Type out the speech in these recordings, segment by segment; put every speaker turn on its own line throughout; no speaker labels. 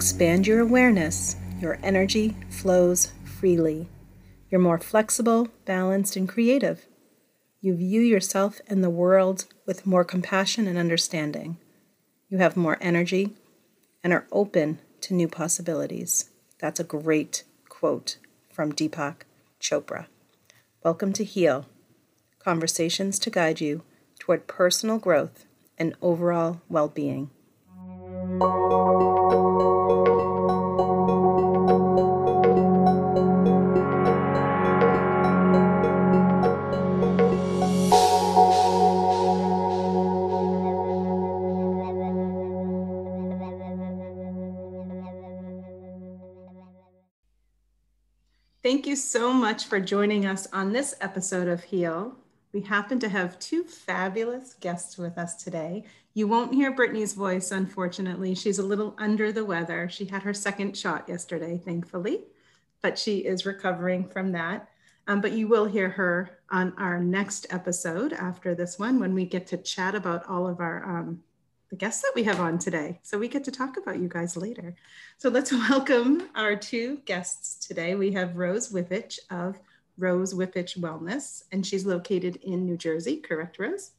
Expand your awareness, your energy flows freely. You're more flexible, balanced, and creative. You view yourself and the world with more compassion and understanding. You have more energy and are open to new possibilities. That's a great quote from Deepak Chopra. Welcome to Heal conversations to guide you toward personal growth and overall well being. Thank you so much for joining us on this episode of Heal. We happen to have two fabulous guests with us today. You won't hear Brittany's voice, unfortunately. She's a little under the weather. She had her second shot yesterday, thankfully, but she is recovering from that. Um, but you will hear her on our next episode after this one when we get to chat about all of our um, the guests that we have on today. So we get to talk about you guys later. So let's welcome our two guests today. We have Rose Whippich of Rose Whippich Wellness, and she's located in New Jersey, correct, Rose?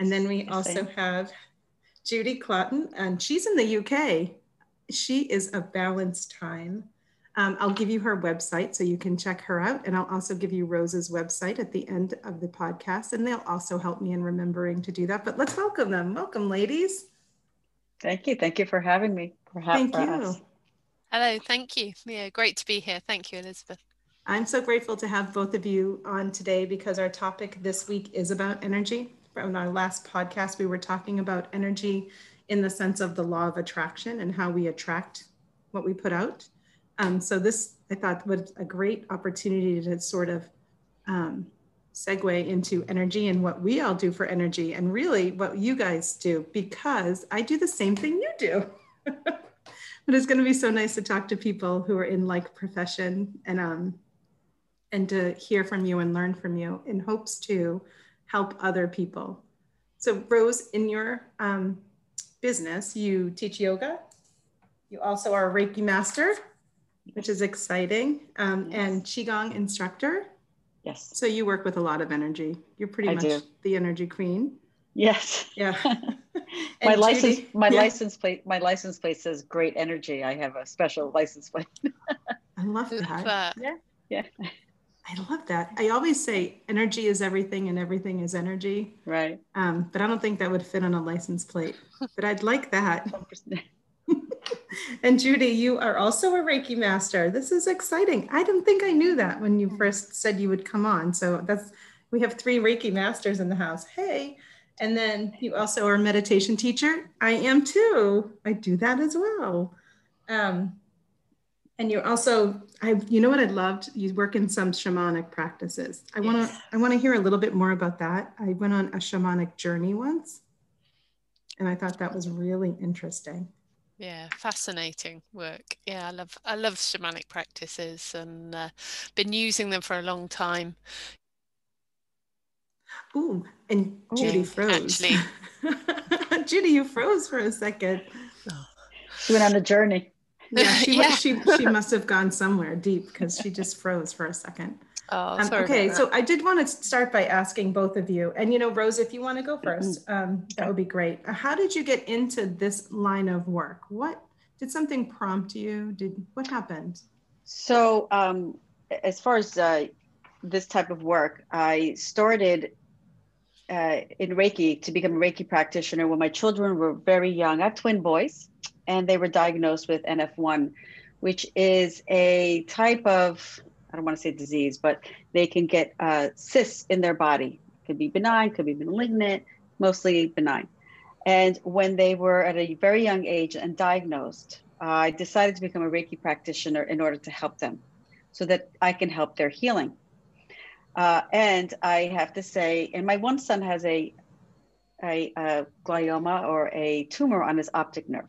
And then we also have Judy Clotton, and she's in the UK. She is a balanced time. Um, I'll give you her website so you can check her out. And I'll also give you Rose's website at the end of the podcast. And they'll also help me in remembering to do that. But let's welcome them. Welcome, ladies.
Thank you. Thank you for having me.
For Thank for you. Us.
Hello. Thank you. Yeah, great to be here. Thank you, Elizabeth.
I'm so grateful to have both of you on today because our topic this week is about energy. From our last podcast, we were talking about energy in the sense of the law of attraction and how we attract what we put out. Um, so this, I thought, was a great opportunity to sort of um, segue into energy and what we all do for energy and really what you guys do because I do the same thing you do. but it's going to be so nice to talk to people who are in like profession and um, and to hear from you and learn from you in hopes to help other people. So, Rose, in your um, business, you teach yoga. You also are a Reiki master, which is exciting, um, yes. and Qigong instructor.
Yes.
So, you work with a lot of energy. You're pretty I much do. the energy queen.
Yes.
Yeah.
my license, my yeah. license plate, my license plate says great energy. I have a special license plate.
I love that.
Yeah. Yeah.
I love that. I always say energy is everything and everything is energy.
Right.
Um, but I don't think that would fit on a license plate. But I'd like that. and Judy, you are also a Reiki master. This is exciting. I didn't think I knew that when you first said you would come on. So that's we have three Reiki masters in the house. Hey. And then you also are a meditation teacher. I am too. I do that as well. Um, and you also i you know what i loved? You work in some shamanic practices. I want to i want to hear a little bit more about that. I went on a shamanic journey once and i thought that was really interesting.
Yeah fascinating work. Yeah i love i love shamanic practices and uh, been using them for a long time.
Ooh, and Judy froze. Actually, Judy, you froze for a second.
She went on a journey.
Yeah, she, yeah. she she must have gone somewhere deep because she just froze for a second.
Oh, um,
okay. So I did want to start by asking both of you, and you know, Rose, if you want to go 1st um, that would be great. How did you get into this line of work? What did something prompt you? Did what happened?
So, um, as far as uh, this type of work, I started uh, in Reiki to become a Reiki practitioner when my children were very young. I have twin boys, and they were diagnosed with NF1, which is a type of, I don't want to say disease, but they can get uh, cysts in their body. Could be benign, could be malignant, mostly benign. And when they were at a very young age and diagnosed, I decided to become a Reiki practitioner in order to help them so that I can help their healing. Uh, and I have to say, and my one son has a, a, a glioma or a tumor on his optic nerve.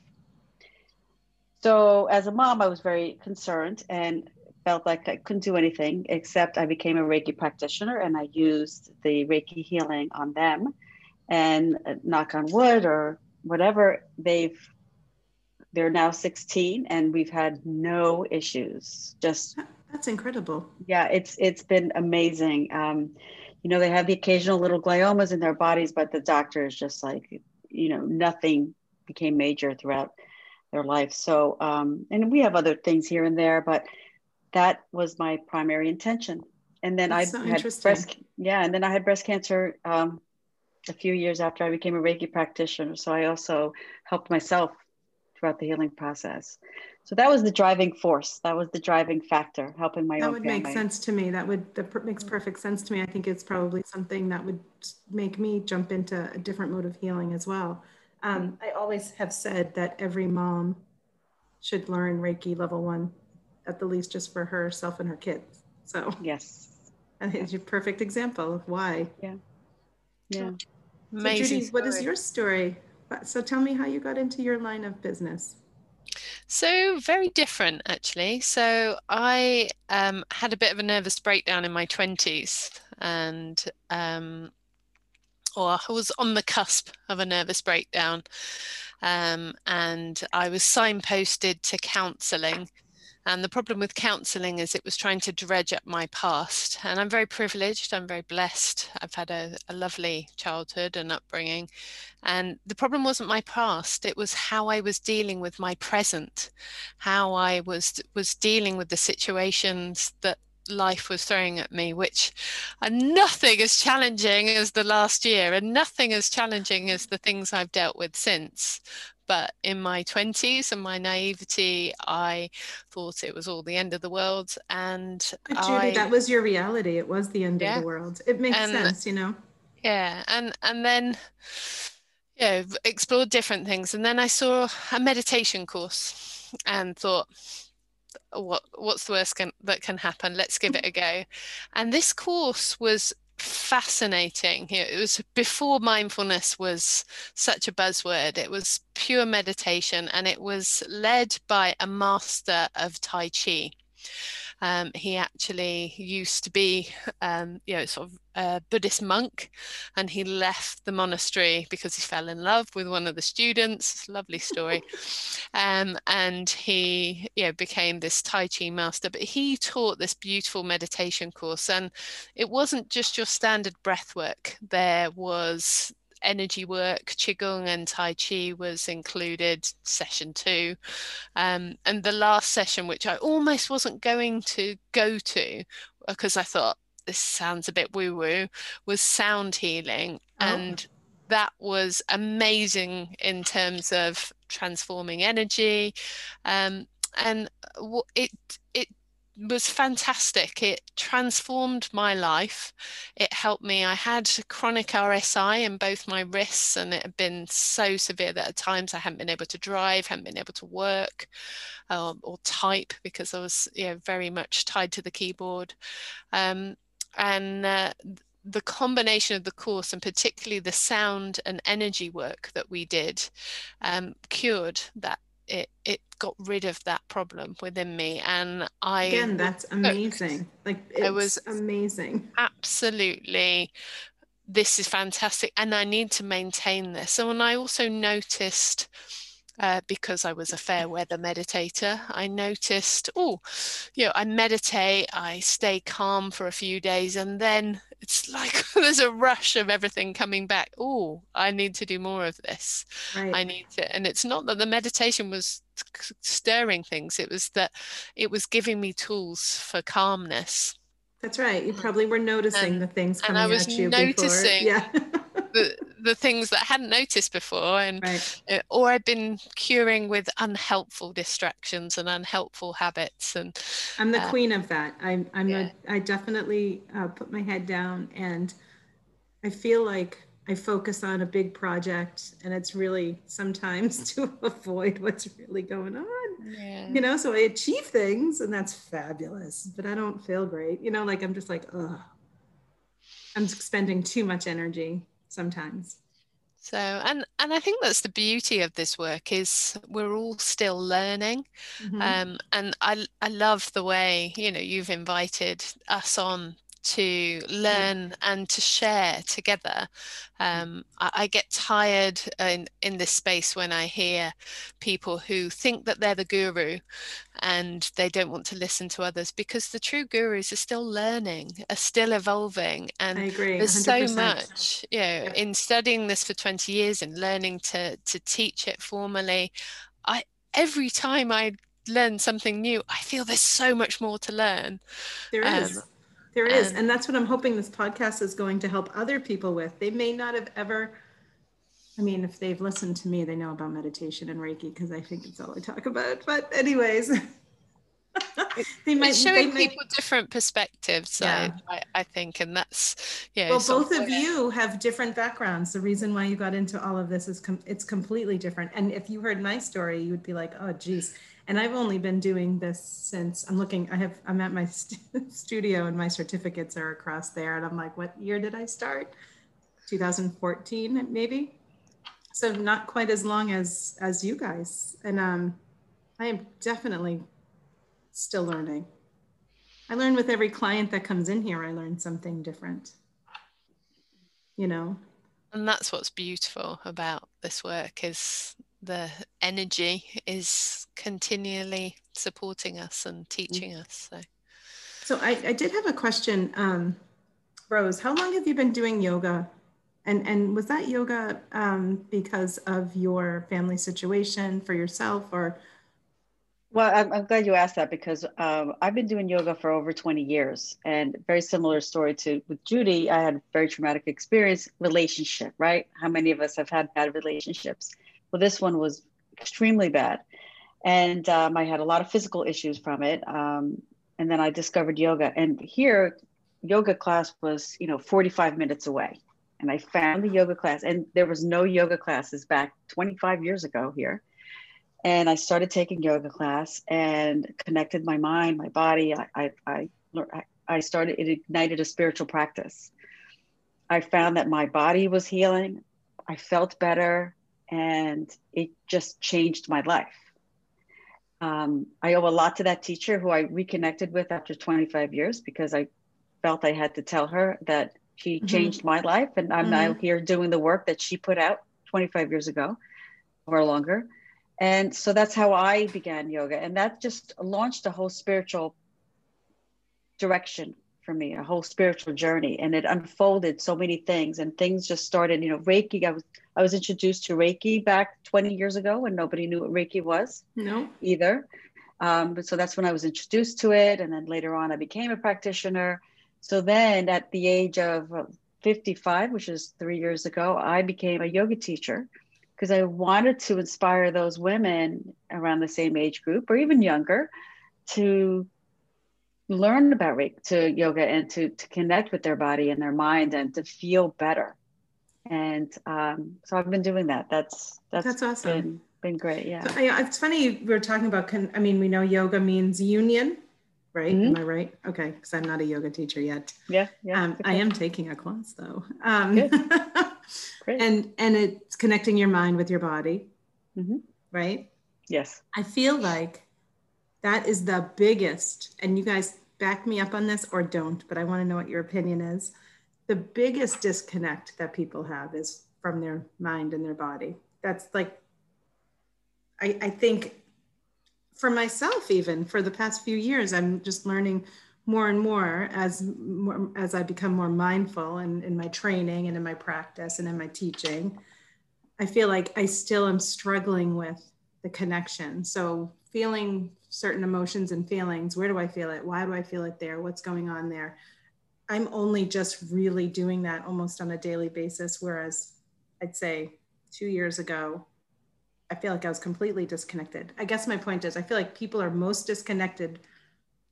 So as a mom, I was very concerned and felt like I couldn't do anything except I became a Reiki practitioner and I used the Reiki healing on them. And uh, knock on wood or whatever, they've they're now 16 and we've had no issues. Just
that's incredible.
Yeah it's it's been amazing. Um, you know they have the occasional little gliomas in their bodies but the doctor is just like you know nothing became major throughout their life so um, and we have other things here and there but that was my primary intention and then That's i so had breast yeah and then i had breast cancer um, a few years after i became a reiki practitioner so i also helped myself throughout the healing process. So that was the driving force. That was the driving factor, helping my
that
own.
That would
family.
make sense to me. That would that makes perfect sense to me. I think it's probably something that would make me jump into a different mode of healing as well. Um, I always have said that every mom should learn Reiki level one, at the least, just for herself and her kids. So
yes,
I think it's a perfect example of why.
Yeah. Yeah.
So Judy, what is your story? So tell me how you got into your line of business.
So very different actually. So I um, had a bit of a nervous breakdown in my twenties, and um, or I was on the cusp of a nervous breakdown, um, and I was signposted to counselling and the problem with counseling is it was trying to dredge up my past. And I'm very privileged, I'm very blessed. I've had a, a, lovely childhood and upbringing. And the problem wasn't my past, it was how I was dealing with my present, how I was was dealing with the situations that life was throwing at me, which are nothing as challenging as the last year and nothing as challenging as the things I've dealt with since. But in my 20s and my naivety, I thought it was all the end of the world. And
but Judy, I, that was your reality. It was the end yeah, of the world. It makes and, sense, you know?
Yeah. And, and then, yeah, explored different things. And then I saw a meditation course and thought, what what's the worst can, that can happen let's give it a go and this course was fascinating. It was before mindfulness was such a buzzword. It was pure meditation and it was led by a master of Tai Chi. Um, he actually used to be, um, you know, sort of a Buddhist monk, and he left the monastery because he fell in love with one of the students. Lovely story. um, and he, you know, became this Tai Chi master. But he taught this beautiful meditation course, and it wasn't just your standard breath work. There was energy work, Qigong and Tai Chi was included, session two. Um, and the last session, which I almost wasn't going to go to because I thought this sounds a bit woo woo, was sound healing. Oh. And that was amazing in terms of transforming energy. Um, and it, it was fantastic. It transformed my life. It helped me. I had chronic RSI in both my wrists, and it had been so severe that at times I hadn't been able to drive, hadn't been able to work um, or type because I was you know, very much tied to the keyboard. Um, and uh, the combination of the course and particularly the sound and energy work that we did um, cured that it it got rid of that problem within me and i
again that's amazing. Like it was amazing.
absolutely this is fantastic and i need to maintain this. And i also noticed uh, because I was a fair weather meditator, I noticed, oh, you know, I meditate, I stay calm for a few days, and then it's like there's a rush of everything coming back. Oh, I need to do more of this. Right. I need to, and it's not that the meditation was stirring things, it was that it was giving me tools for calmness.
That's right. You probably were noticing and, the things coming and I was
noticing
before. Yeah.
the the things that I hadn't noticed before, and right. or I've been curing with unhelpful distractions and unhelpful habits. And
I'm the uh, queen of that. I'm I'm yeah. a, I definitely uh, put my head down, and I feel like I focus on a big project, and it's really sometimes to avoid what's really going on. Yeah. You know, so I achieve things, and that's fabulous, but I don't feel great. You know, like I'm just like, ugh. I'm spending too much energy sometimes
so and and i think that's the beauty of this work is we're all still learning mm-hmm. um, and i i love the way you know you've invited us on to learn and to share together. Um, I, I, get tired in, in this space when I hear people who think that they're the guru and they don't want to listen to others because the true gurus are still learning, are still evolving. And there's so much, you know, yeah. in studying this for 20 years and learning to, to teach it formally. I every time I learn something new, I feel there's so much more to learn.
There is. Um, there is. And, and that's what I'm hoping this podcast is going to help other people with. They may not have ever, I mean, if they've listened to me, they know about meditation and Reiki because I think it's all I talk about. But, anyways.
they might, it's showing they people different perspectives yeah. I, I, think and that's yeah
well both of you have different backgrounds the reason why you got into all of this is com- it's completely different and if you heard my story you would be like oh geez and I've only been doing this since I'm looking. I have I'm at my st- studio and my certificates are across there, and I'm like, what year did I start? 2014, maybe. So not quite as long as as you guys, and um, I am definitely still learning. I learn with every client that comes in here. I learn something different. You know.
And that's what's beautiful about this work is the energy is continually supporting us and teaching mm-hmm. us. So,
so I, I did have a question, um, Rose. How long have you been doing yoga? And and was that yoga um, because of your family situation for yourself, or?
Well, I'm, I'm glad you asked that because um, I've been doing yoga for over 20 years, and very similar story to with Judy. I had a very traumatic experience, relationship. Right? How many of us have had bad relationships? Well, this one was extremely bad. And um, I had a lot of physical issues from it. Um, and then I discovered yoga. And here, yoga class was, you know, 45 minutes away. And I found the yoga class, and there was no yoga classes back 25 years ago here. And I started taking yoga class and connected my mind, my body. I, I, I, I started, it ignited a spiritual practice. I found that my body was healing. I felt better and it just changed my life. Um, I owe a lot to that teacher who I reconnected with after 25 years because I felt I had to tell her that she mm-hmm. changed my life and I'm mm-hmm. now here doing the work that she put out 25 years ago or longer. And so that's how I began yoga. And that just launched a whole spiritual direction for me, a whole spiritual journey. And it unfolded so many things and things just started, you know, Reiki. I was I was introduced to Reiki back 20 years ago when nobody knew what Reiki was.
No.
Either. Um, but so that's when I was introduced to it. And then later on I became a practitioner. So then at the age of 55, which is three years ago, I became a yoga teacher because I wanted to inspire those women around the same age group or even younger to learn about to yoga and to to connect with their body and their mind and to feel better. And um, so i've been doing that. That's that's,
that's awesome.
been, been great yeah.
So, it's funny we are talking about con- i mean we know yoga means union right? Mm-hmm. am i right? Okay because i'm not a yoga teacher yet.
Yeah yeah
um, i am taking a class though. Um, and and it's connecting your mind with your body. Mm-hmm. right?
Yes.
I feel like that is the biggest, and you guys back me up on this or don't, but I want to know what your opinion is. The biggest disconnect that people have is from their mind and their body. That's like, I, I think for myself, even for the past few years, I'm just learning more and more as more, as I become more mindful and in my training and in my practice and in my teaching. I feel like I still am struggling with the connection. So feeling certain emotions and feelings. Where do I feel it? Why do I feel it there? What's going on there? I'm only just really doing that almost on a daily basis. Whereas I'd say two years ago, I feel like I was completely disconnected. I guess my point is, I feel like people are most disconnected.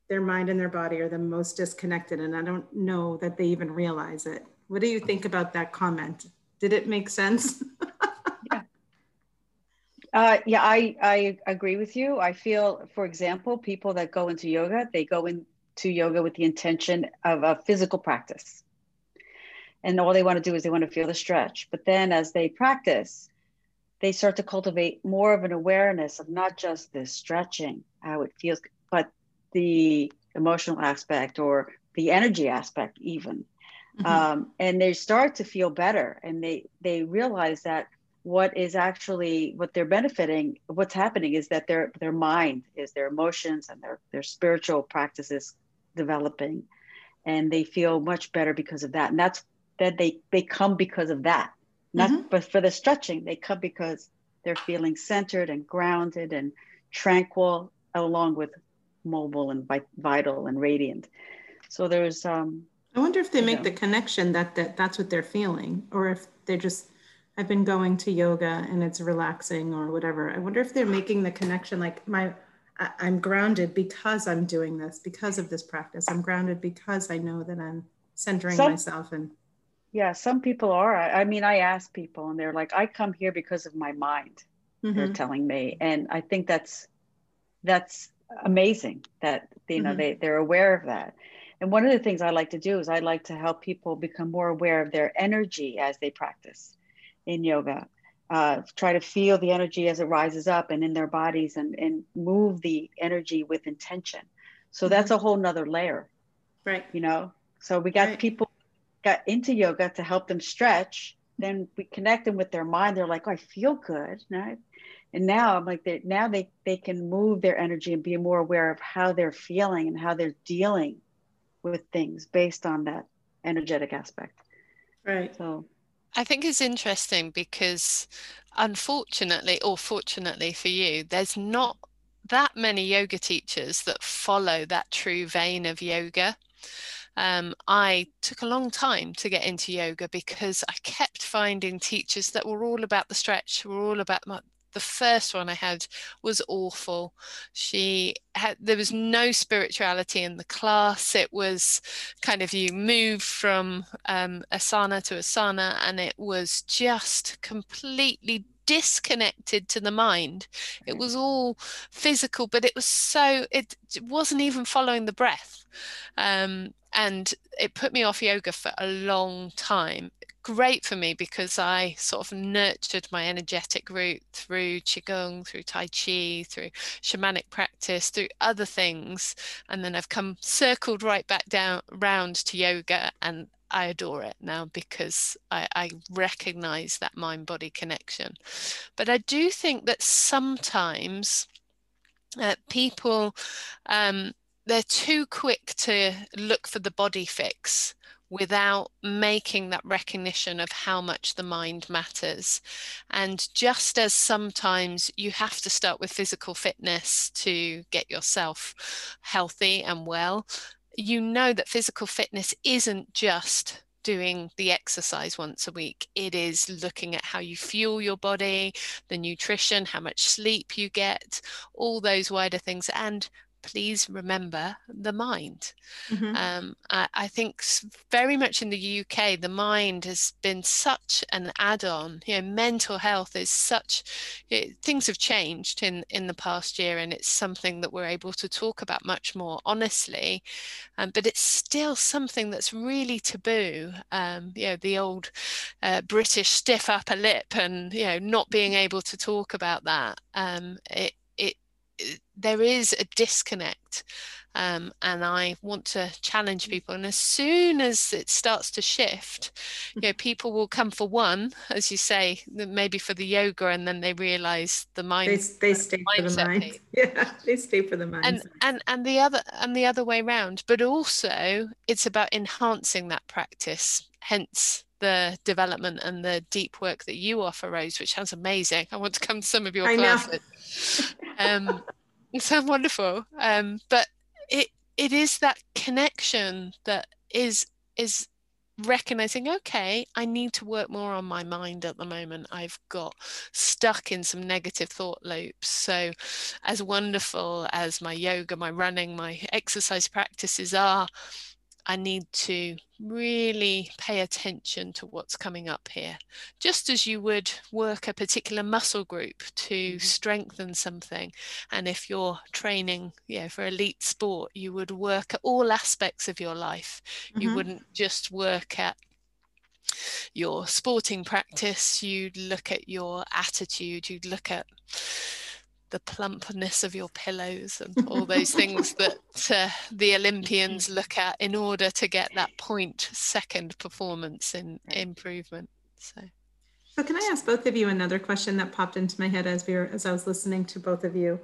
Their mind and their body are the most disconnected. And I don't know that they even realize it. What do you think about that comment? Did it make sense?
Uh, yeah, I, I agree with you. I feel, for example, people that go into yoga, they go into yoga with the intention of a physical practice. And all they want to do is they want to feel the stretch. But then as they practice, they start to cultivate more of an awareness of not just the stretching, how it feels, but the emotional aspect or the energy aspect even mm-hmm. um, and they start to feel better and they they realize that what is actually what they're benefiting what's happening is that their their mind is their emotions and their their spiritual practices developing. And they feel much better because of that. And that's that they they come because of that. Not mm-hmm. but for the stretching they come because they're feeling centered and grounded and tranquil along with mobile and vital and radiant. So there's um
i wonder if they make know, the connection that, that that's what they're feeling or if they're just i've been going to yoga and it's relaxing or whatever. I wonder if they're making the connection like my i'm grounded because i'm doing this because of this practice. I'm grounded because i know that i'm centering some, myself and
yeah some people are. I, I, mean i ask people and they're like i come here because of my mind mm-hmm. they're telling me. And i think that's that's amazing that you know mm-hmm. they, they're aware of that. And one of the things i like to do is i like to help people become more aware of their energy as they practice in yoga uh, try to feel the energy as it rises up and in their bodies and, and move the energy with intention so mm-hmm. that's a whole nother layer
right
you know so we got right. people got into yoga to help them stretch then we connect them with their mind they're like oh, i feel good right? and now i'm like they now they they can move their energy and be more aware of how they're feeling and how they're dealing with things based on that energetic aspect
right
so
i think it's interesting because unfortunately or fortunately for you there's not that many yoga teachers that follow that true vein of yoga. Um, I took a long time to get into yoga because I kept finding teachers that were all about the stretch, were all about my, the first one I had was awful. She had there was no spirituality in the class. It was kind of you move from um, asana to asana, and it was just completely disconnected to the mind. It was all physical, but it was so it wasn't even following the breath. Um, and it put me off yoga for a long time great for me because I sort of nurtured my energetic route through Qigong, through Tai Chi, through shamanic practice, through other things. And then I've come circled right back down round to yoga and I adore it now because I, I recognize that mind body connection. But I do think that sometimes uh, people, um, they're too quick to look for the body fix without making that recognition of how much the mind matters. And just as sometimes you have to start with physical fitness to get yourself healthy and well, you know that physical fitness isn't just doing the exercise once a week. It is looking at how you fuel your body, the nutrition, how much sleep you get, all those wider things, and please remember the mind. Mm-hmm. Um, I, I, think very much in the UK, the mind has been such an add-on. You know, mental health is such. It, things have changed in in the past year, and it's something that we're able to talk about much more honestly. Um, but it's still something that's really taboo. Um, you know, the old uh, British stiff upper lip, and you know, not being able to talk about that. Um, it, there is a disconnect um, and I want to challenge mm. people. And as soon as it starts to shift, you know, people will come for one, as you say, maybe for the yoga, and then they realize the mind.
They, they stay for the mind. Yeah, they stay for the mind.
And and and the other and the other way around. But also, it's about enhancing that practice. Hence the development and the deep work that you offer, Rose, which sounds amazing. I want to come to some of your I classes. um, it sounds wonderful. Um, but it it is that connection that is is recognizing okay i need to work more on my mind at the moment. I've got stuck in some negative thought loops. So as wonderful as my yoga my running my exercise practices are I need to really pay attention to what's coming up here. Just as you would work a particular muscle group to mm-hmm. strengthen something. And if you're training yeah, for elite sport, you would work at all aspects of your life. Mm-hmm. You wouldn't just work at your sporting practice, you'd look at your attitude, you'd look at the plumpness of your pillows and all those things that uh, the Olympians look at in order to get that point second performance in improvement. So.
So can I ask both of you another question that popped into my head as we were as I was listening to both of you?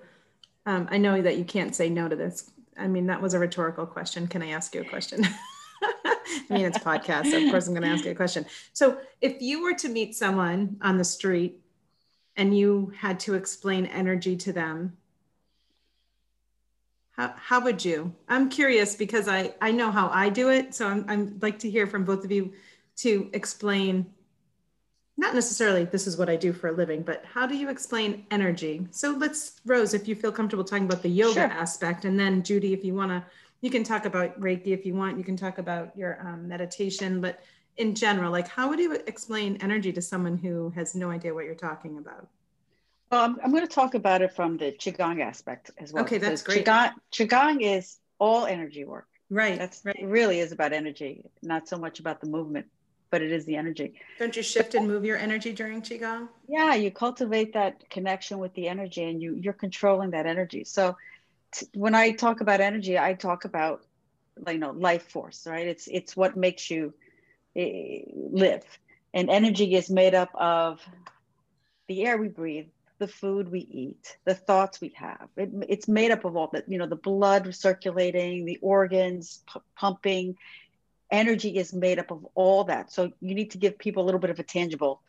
Um, I know that you can't say no to this. I mean, that was a rhetorical question. Can I ask you a question? I mean, it's podcast. So of course, I'm going to ask you a question. So, if you were to meet someone on the street and you had to explain energy to them, how, how would you? I'm curious because I, I know how I do it. So, I'm, I'm like to hear from both of you to explain not necessarily this is what I do for a living, but how do you explain energy? So let's, Rose, if you feel comfortable talking about the yoga sure. aspect, and then Judy, if you want to, you can talk about Reiki if you want, you can talk about your um, meditation, but in general, like how would you explain energy to someone who has no idea what you're talking about?
Well, I'm, I'm going to talk about it from the Qigong aspect as well.
Okay, that's great.
Qigong, Qigong is all energy work.
Right.
That's
right.
really is about energy, not so much about the movement but it is the energy.
Don't you shift and move your energy during qigong?
Yeah, you cultivate that connection with the energy, and you you're controlling that energy. So t- when I talk about energy, I talk about you know life force, right? It's it's what makes you live, and energy is made up of the air we breathe, the food we eat, the thoughts we have. It, it's made up of all that, you know, the blood circulating, the organs p- pumping, energy is made up of all that. So you need to give people a little bit of a tangible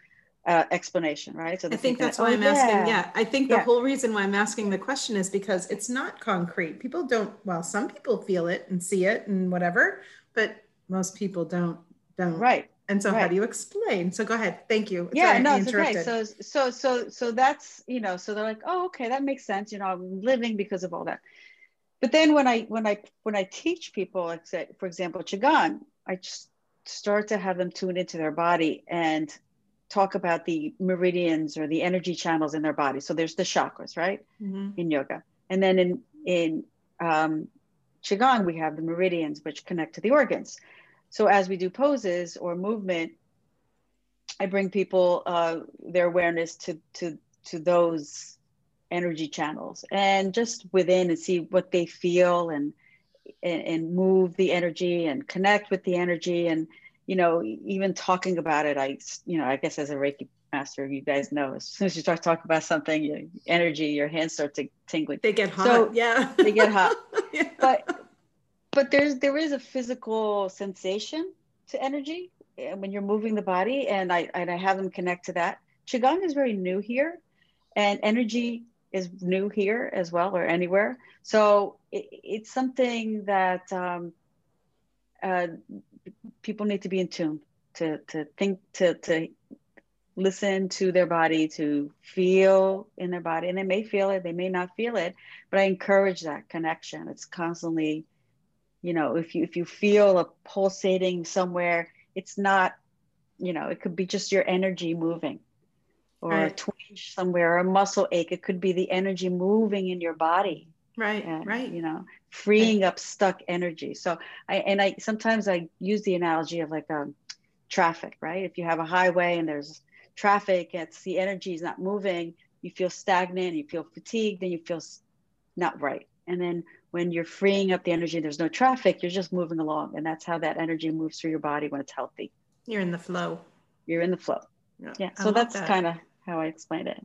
uh, explanation, right? So
I think that's that, why oh, I'm yeah. asking. Yeah, I think the yeah. whole reason why I'm asking the question is because it's not concrete. People don't. Well, some people feel it and see it and whatever, but most people don't. Don't.
Right.
And so, right. how do you explain? So, go ahead. Thank you.
Yeah, Sorry, no, it's okay. So, so, so, so that's you know, so they're like, oh, okay, that makes sense. You know, I'm living because of all that but then when I when I when I teach people, like say, for example, qigong, I just start to have them tune into their body and talk about the meridians or the energy channels in their body. So there's the chakras, right, mm-hmm. in yoga, and then in in um, qigong we have the meridians which connect to the organs. So as we do poses or movement, I bring people uh, their awareness to to to those energy channels and just within and see what they feel and, and and, move the energy and connect with the energy. And you know even talking about it i you know i guess as a reiki master you guys know as soon as you start talking about something your energy your hands start to tingling.
They get hot so, yeah.
they get hot. Yeah. but but there's there is a physical sensation to energy eh, when you're moving the body and i and i have them connect to that. Qigong is very new here and energy is new here as well or anywhere. So it, it's something that um, uh, people need to be in tune to to think to to listen to their body to feel in their body. And they may feel it they may not feel it but i encourage that connection. It's constantly you know if you if you feel a pulsating somewhere it's not you know it could be just your energy moving or right. a twinge somewhere or a muscle ache. It could be the energy moving in your body.
Right and, right.
you know freeing right. up stuck energy. So i and i sometimes i use the analogy of like um traffic right? If you have a highway and there's traffic it's the energy is not moving you feel stagnant you feel fatigued and you feel not right. And then when you're freeing up the energy there's no traffic you're just moving along and that's how that energy moves through your body when it's healthy
you're in the flow
you're in the flow yeah, yeah. so that's that. kind of how I explained it.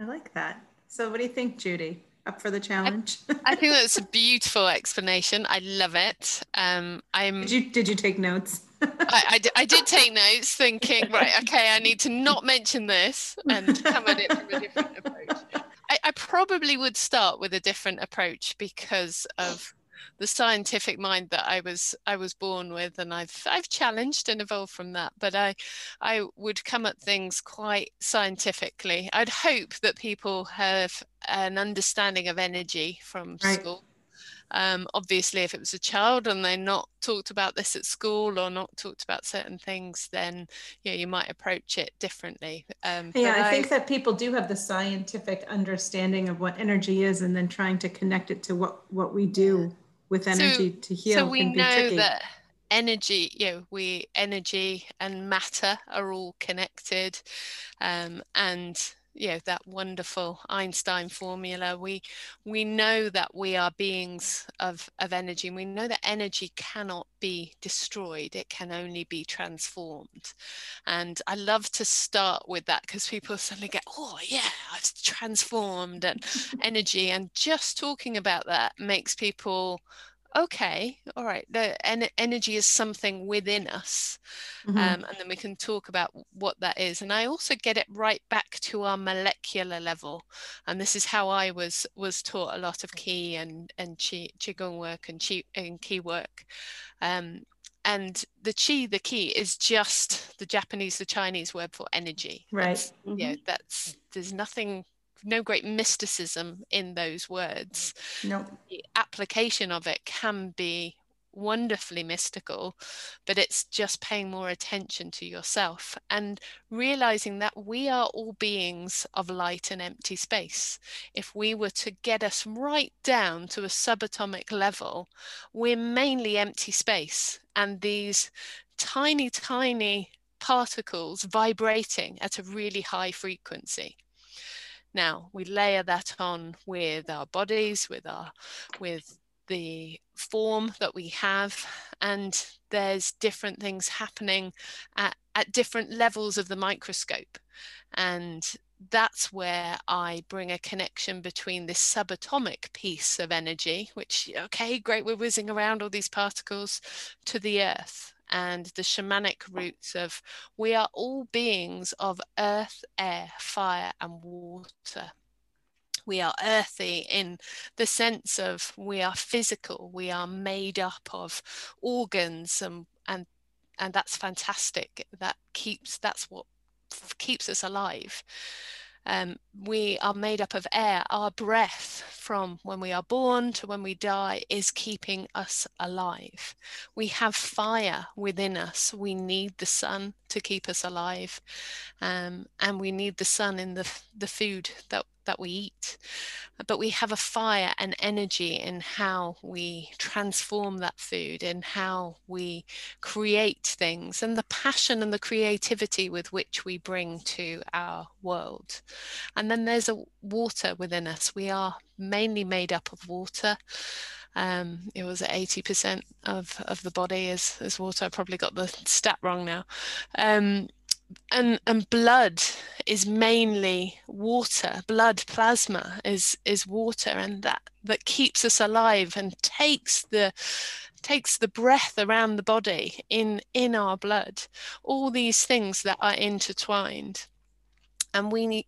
I like that. So, what do you think, Judy? Up for the challenge?
I, I think that's a beautiful explanation. I love it. Um, I'm.
Did you did you take notes?
I, I, I did take notes, thinking, right, okay, I need to not mention this and come at it from a different approach. I, I probably would start with a different approach because of the scientific mind that I was I was born with, and I've I've challenged and evolved from that. But I I would come at things quite scientifically. I'd hope that people have an understanding of energy from right. school. Um, obviously, if it was a child and they're not talked about this at school or not talked about certain things, then yeah, you might approach it differently.
Um, yeah, I, I think that people do have the scientific understanding of what energy is, and then trying to connect it to what what we do with energy so, to heal.
So we know that energy, you know, we energy and matter are all connected, um, and you know that wonderful einstein formula. We we know that we are beings of of energy and we know that energy cannot be destroyed. It can only be transformed. And i love to start with that because people suddenly get oh yeah i've transformed and energy and just talking about that makes people okay, all right, the en- energy is something within us. Mm-hmm. Um, and then we can talk about what that is. And I also get it right back to our molecular level. And this is how I was was taught a lot of Qi and, and Qi, Qigong work and Qi, and Qi work. Um, and the chi the key is just the japanese the chinese word for energy
right
mm-hmm. yeah that's there's nothing no great mysticism in those words.
Mm, no.
The application of it can be wonderfully mystical, but it's just paying more attention to yourself and realizing that we are all beings of light and empty space. If we were to get us right down to a subatomic level, we're mainly empty space, and these tiny, tiny particles vibrating at a really high frequency. Now we layer that on with our bodies, with our with the form that we have, and there's different things happening at, at different levels of the microscope. And that's where I bring a connection between this subatomic piece of energy, which, okay, great, we're whizzing around all these particles, to the earth and the shamanic roots of we are all beings of earth, air, fire, and water. We are earthy in the sense of we are physical, we are made up of organs and and and that's fantastic. That keeps that's what keeps us alive. Um, we are made up of air. Our breath from when we are born to when we die is keeping us alive. We have fire within us. We need the sun to keep us alive. Um, and we need the sun in the, the food that that we eat. But we have a fire and energy in how we transform that food, in how we create things, and the passion and the creativity with which we bring to our world. And then there's a water within us. We are mainly made up of water. Um, it was 80% of, of the body is, is water. I probably got the stat wrong now. Um, and and blood is mainly water. Blood plasma is is water and that that keeps us alive and takes the takes the breath around the body in in our blood. All these things that are intertwined. And we need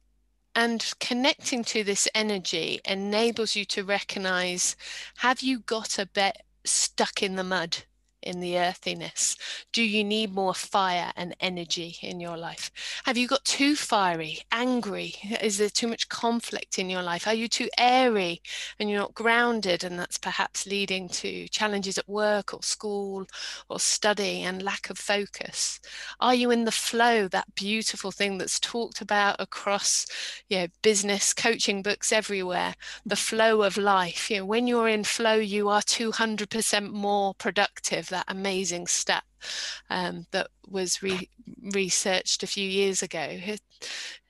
and connecting to this energy enables you to recognize have you got a bit stuck in the mud in the earthiness? Do you need more fire and energy in your life? Have you got too fiery, angry? Is there too much conflict in your life? Are you too airy and you're not grounded? And that's perhaps leading to challenges at work or school or study and lack of focus. Are you in the flow, that beautiful thing that's talked about across you know, business coaching books everywhere? The flow of life. You know, when you're in flow, you are 200% more productive that amazing stat um, that was re- researched a few years ago.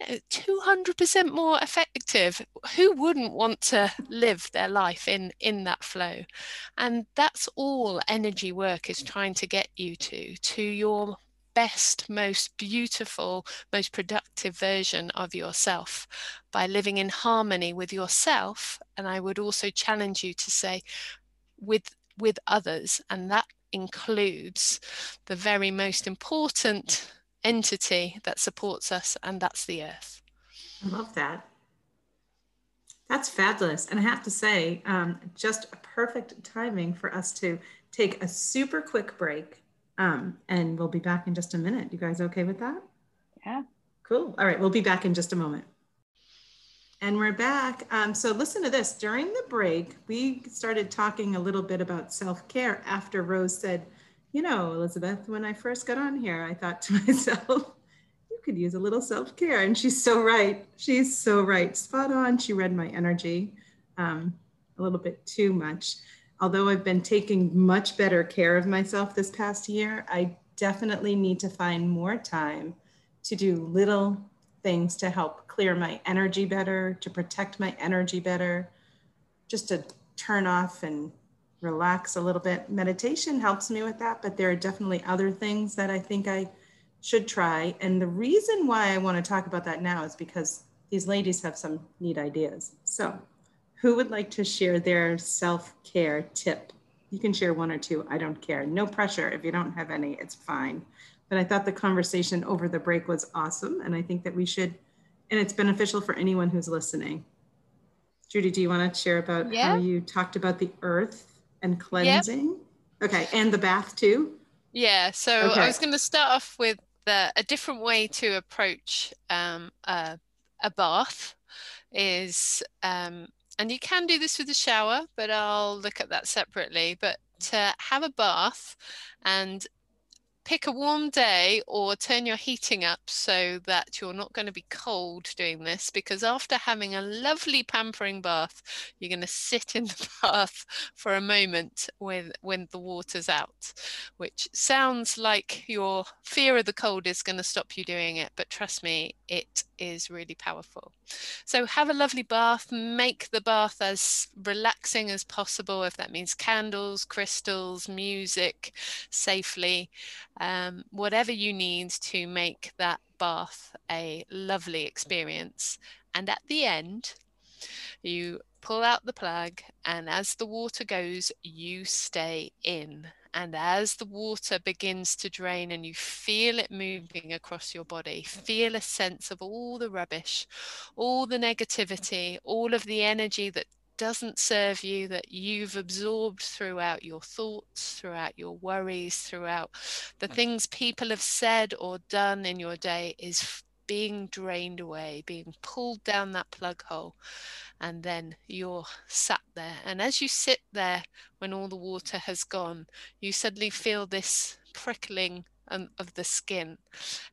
200% more effective. Who wouldn't want to live their life in, in that flow? And that's all energy work is trying to get you to, to your best, most beautiful, most productive version of yourself by living in harmony with yourself. And I would also challenge you to say, with with others and that includes the very most important entity that supports us, and that's the earth.
I love that. That's fabulous. And I have to say, um, just a perfect timing for us to take a super quick break. Um, and we'll be back in just a minute. You guys okay with that?
Yeah.
Cool. All right. We'll be back in just a moment. And we're back. Um, so listen to this. During the break, we started talking a little bit about self-care after Rose said, you know, Elizabeth, when I first got on here, I thought to myself, you could use a little self-care. And she's so right. She's so right. Spot on. She read my energy um, a little bit too much. Although I've been taking much better care of myself this past year, I definitely need to find more time to do little things to help clear my energy better, to protect my energy better, just to turn off and relax a little bit. Meditation helps me with that, but there are definitely other things that I think I should try. And the reason why I want to talk about that now is because these ladies have some neat ideas. So, who would like to share their self care tip? You can share one or two. I don't care. No pressure. If you don't have any, it's fine. But I thought the conversation over the break was awesome. And I think that we should, and it's beneficial for anyone who's listening. Judy, do you want to share about yeah. how you talked about the earth and cleansing? Yep. Okay. And the bath too?
Yeah. So okay. I was going to start off with the, a different way to approach um, a, a bath is um, and you can do this with a shower, but I'll look at that separately. But to have a bath and pick a warm day or turn your heating up so that you're not going to be cold doing this because after having a lovely pampering bath you're going to sit in the bath for a moment when when the water's out which sounds like your fear of the cold is going to stop you doing it but trust me it is really powerful. So have a lovely bath make the bath as relaxing as possible if that means candles crystals music safely um, whatever you need to make that bath a lovely experience. And at the end, you pull out the plug, and as the water goes, you stay in. And as the water begins to drain and you feel it moving across your body, feel a sense of all the rubbish, all the negativity, all of the energy that doesn't serve you, that you've absorbed throughout your thoughts, throughout your worries, throughout the mm. things people have said or done in your day is being drained away, being pulled down that plug hole. And then you're sat there. And as you sit there, when all the water has gone, you suddenly feel this prickling um, of the skin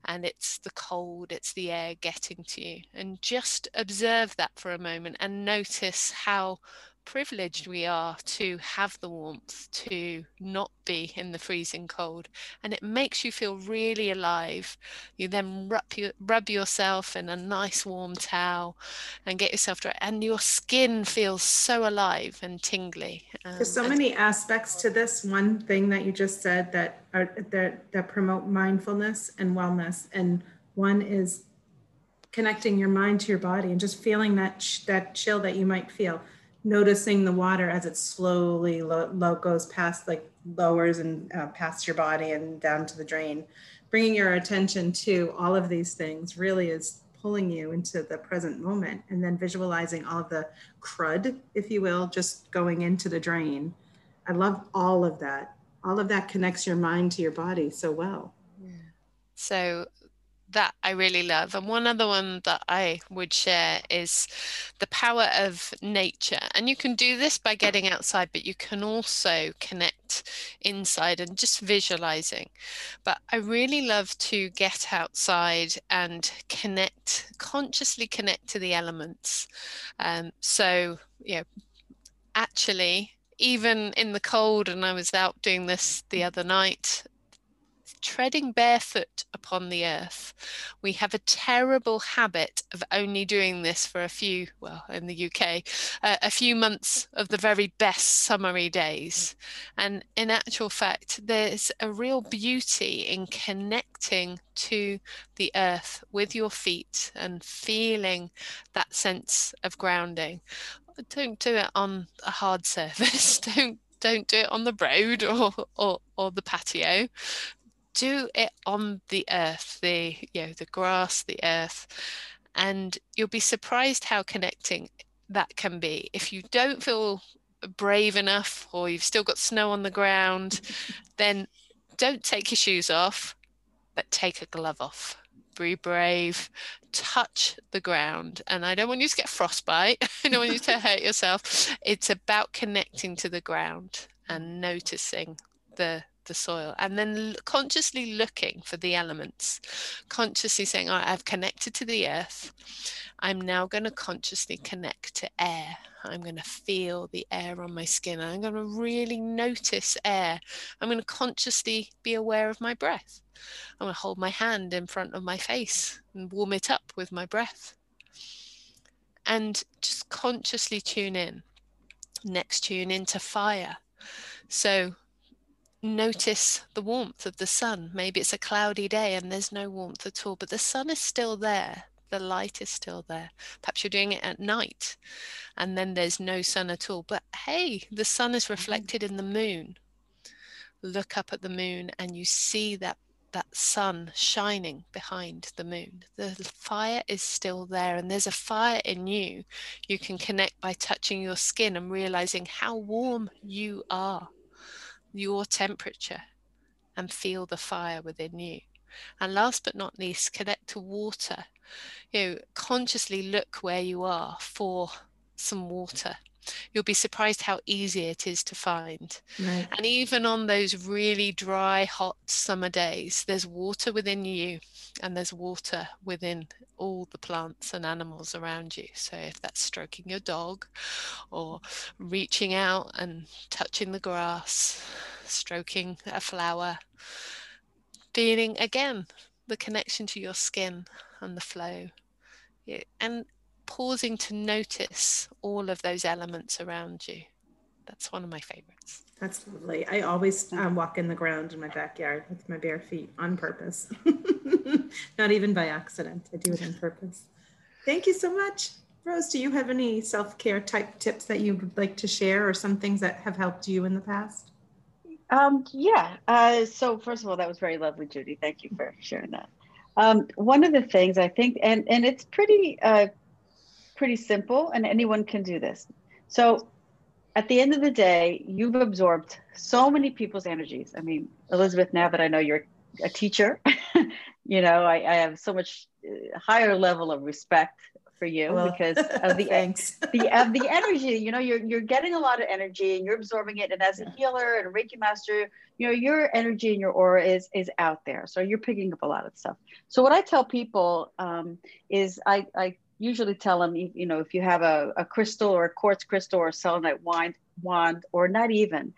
and it's the cold it's the air getting to you. And just observe that for a moment and notice how privileged we are to have the warmth, to not be in the freezing cold. And it makes you feel really alive. You then rub, your, rub yourself in a nice warm towel and get yourself dry. And your skin feels so alive and tingly.
Um, There's so many aspects to this. One thing that you just said that are that, that promote mindfulness and wellness. And one is connecting your mind to your body and just feeling that that chill that you might feel noticing the water as it slowly low, low goes past like lowers and uh, past your body and down to the drain. Bringing your attention to all of these things really is pulling you into the present moment and then visualizing all of the crud if you will just going into the drain. I love all of that. All of that connects your mind to your body so well.
So that I really love. And one other one that I would share is the power of nature. And you can do this by getting outside, but you can also connect inside and just visualizing. But I really love to get outside and connect, consciously connect to the elements. Um, so, you know, actually, even in the cold, and I was out doing this the other night treading barefoot upon the earth. We have a terrible habit of only doing this for a few, well, in the UK, uh, a few months of the very best summery days. And in actual fact, there's a real beauty in connecting to the earth with your feet and feeling that sense of grounding. Don't do it on a hard surface. don't don't do it on the road or, or, or the patio do it on the earth, the you know, the grass, the earth, and you'll be surprised how connecting that can be. If you don't feel brave enough or you've still got snow on the ground, then don't take your shoes off, but take a glove off. Be brave, touch the ground. And I don't want you to get frostbite. I don't want you to hurt yourself. It's about connecting to the ground and noticing the the soil and then consciously looking for the elements consciously saying all right i've connected to the earth. I'm now going to consciously connect to air. I'm going to feel the air on my skin. I'm going to really notice air. I'm going to consciously be aware of my breath. I'm going to hold my hand in front of my face and warm it up with my breath. And just consciously tune in. Next tune into fire. So notice the warmth of the sun. Maybe it's a cloudy day and there's no warmth at all, but the sun is still there. The light is still there. Perhaps you're doing it at night and then there's no sun at all. But hey, the sun is mm-hmm. reflected in the moon. Look up at the moon and you see that that sun shining behind the moon. The fire is still there, and there's a fire in you. You can connect by touching your skin and realizing how warm you are your temperature and feel the fire within you. And last but not least, connect to water. You know, consciously look where you are for some water. You'll be surprised how easy it is to find. Right. And even on those really dry, hot summer days, there's water within you and there's water within all the plants and animals around you. So if that's stroking your dog or reaching out and touching the grass, stroking a flower, feeling again the connection to your skin and the flow. And pausing to notice all of those elements around you. That's one of my favorites.
That's lovely. I always um, walk in the ground in my backyard with my bare feet on purpose, not even by accident. I do it on purpose. Thank you so much. Rose, do you have any self care type tips that you would like to share or some things that have helped you in the past?
Um, yeah. Uh, so, first of all, that was very lovely, Judy. Thank you for sharing that. Um, one of the things I think, and, and it's pretty uh, pretty simple and anyone can do this. So at the end of the day, you've absorbed so many people's energies. I mean, Elizabeth, now that I know you're a teacher, you know, I, I, have so much uh, higher level of respect for you well, because of the the of the energy. You know, you're you're getting a lot of energy and you're absorbing it. And as a healer and a Reiki master, you know, your energy and your aura is is out there. So you're picking up a lot of stuff. So what I tell people um, is I I usually tell them, you know, if you have a, a crystal or a quartz crystal or a selenite wand, wand, or not even,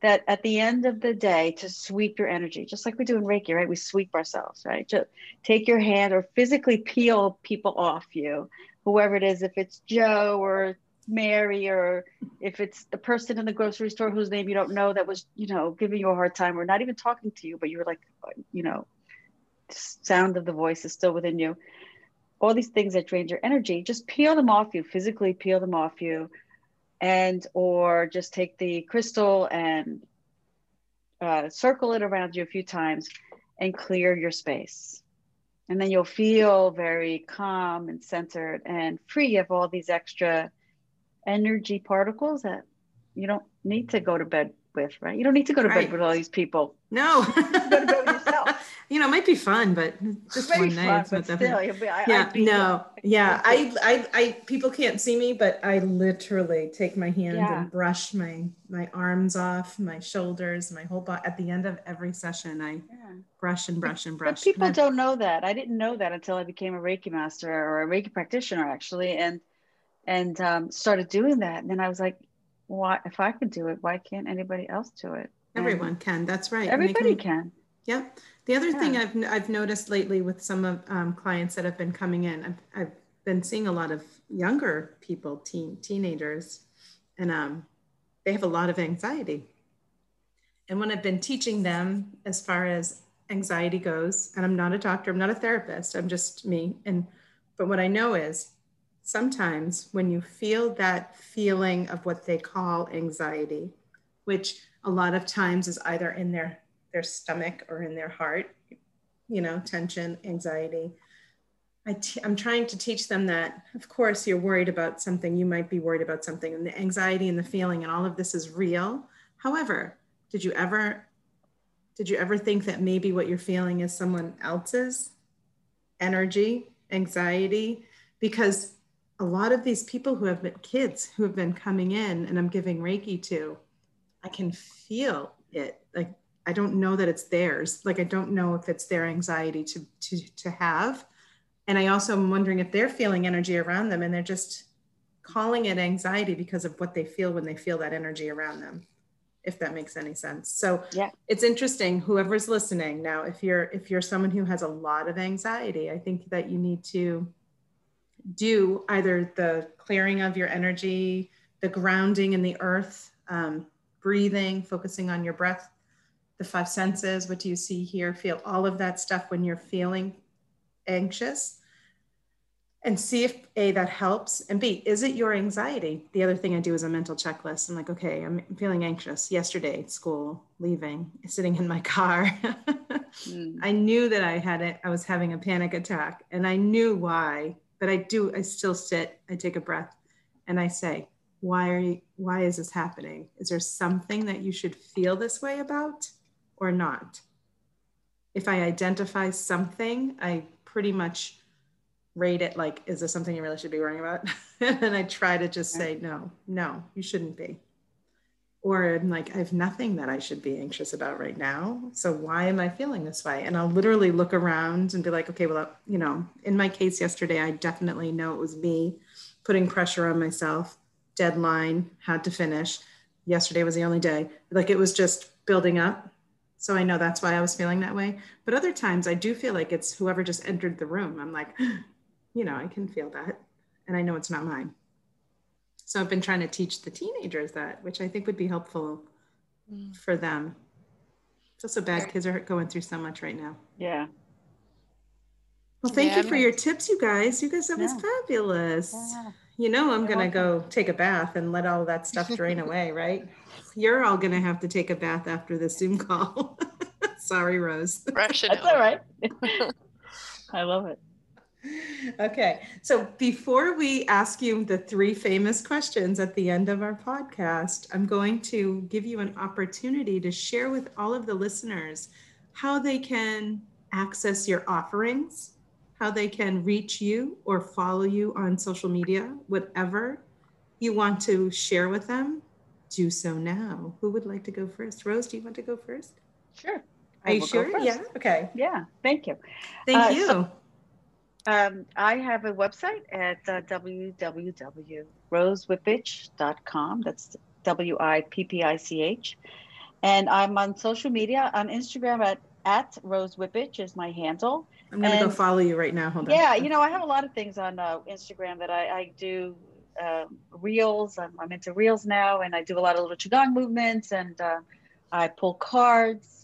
that at the end of the day, to sweep your energy, just like we do in Reiki, right? We sweep ourselves, right? Just take your hand or physically peel people off you, whoever it is, if it's Joe or Mary, or if it's the person in the grocery store whose name you don't know that was, you know, giving you a hard time or not even talking to you, but you were like, you know, sound of the voice is still within you all these things that drain your energy, just peel them off you, physically peel them off you, and or just take the crystal and uh, circle it around you a few times and clear your space. And then you'll feel very calm and centered and free of all these extra energy particles that you don't need to go to bed with, right? You don't need to go to right. bed with all these people.
No. you know, it might be fun, but just one night. Fun, but still, be, I, yeah, no, yeah. I, I, I, people can't see me, but I literally take my hand yeah. and brush my, my arms off, my shoulders, my whole body. At the end of every session, I yeah. brush and brush and brush.
But people don't know that. I didn't know that until I became a Reiki master or a Reiki practitioner, actually, and and um, started doing that. And then I was like, why? If I could do it, why can't anybody else do it?
Everyone can. That's right.
Everybody can.
Yep. The other yeah. thing I've, I've noticed lately with some of um, clients that have been coming in, I've, I've been seeing a lot of younger people, teen teenagers, and um, they have a lot of anxiety. And when I've been teaching them as far as anxiety goes, and I'm not a doctor, I'm not a therapist, I'm just me. And but what I know is sometimes when you feel that feeling of what they call anxiety, which a lot of times is either in their their stomach or in their heart, you know, tension, anxiety. i t- I'm trying to teach them that, of course, you're worried about something, you might be worried about something, and the anxiety and the feeling and all of this is real. However, did you ever did you ever think that maybe what you're feeling is someone else's energy, anxiety? Because a lot of these people who have been kids who have been coming in and I'm giving Reiki to, I can feel it. Like I don't know that it's theirs. Like I don't know if it's their anxiety to to to have. And I also am wondering if they're feeling energy around them and they're just calling it anxiety because of what they feel when they feel that energy around them if that makes any sense so
yeah
it's interesting whoever's listening now if you're if you're someone who has a lot of anxiety i think that you need to do either the clearing of your energy the grounding in the earth um, breathing focusing on your breath the five senses what do you see here feel all of that stuff when you're feeling anxious and see if a that helps and b is it your anxiety? The other thing i do is a mental checklist. I'm like okay i'm feeling anxious. Yesterday school leaving sitting in my car. Mm. i knew that i had it. I was having a panic attack and i knew why but i do i still sit i take a breath and i say why are you why is this happening? Is there something that you should feel this way about or not if i identify something i pretty much rate it like, is this something you really should be worrying about? and I try to just say, no, no, you shouldn't be. Or I'm like, I have nothing that I should be anxious about right now. So why am I feeling this way? And I'll literally look around and be like, okay, well, you know, in my case yesterday, I definitely know it was me putting pressure on myself, deadline, had to finish. Yesterday was the only day. Like it was just building up. So I know that's why I was feeling that way. But other times I do feel like it's whoever just entered the room. I'm like, you know, I can feel that. And I know it's not mine. So I've been trying to teach the teenagers that, which I think would be helpful mm. for them. It's also bad. Kids are going through so much right now.
Yeah.
Well, thank yeah, you for your tips, you guys. You guys, that was fabulous. Yeah. You know, I'm going to go take a bath and let all that stuff drain away, right? You're all going to have to take a bath after the Zoom call. Sorry, Rose.
That's all right. I love it
okay. So before we ask you the three famous questions at the end of our podcast, I'm going to give you an opportunity to share with all of the listeners how they can access your offerings, how they can reach you or follow you on social media, whatever you want to share with them. Do so now. Who would like to go first? Rose, do you want to go first?
Sure.
Are you sure? Yeah. Okay.
Yeah. Thank you.
Thank uh, you. So-
um, I have a website at uh, www.rosewippich.com. That's W I P P I C H. And I'm on social media on Instagram at, at Rose Wippich is my handle.
I'm going to go follow you right now. Hold
on. Yeah, you know, I have a lot of things on uh, Instagram that I, I do uh, reels. I'm, I'm, into reels now, and I do a lot of little Qigong movements, and uh, I pull cards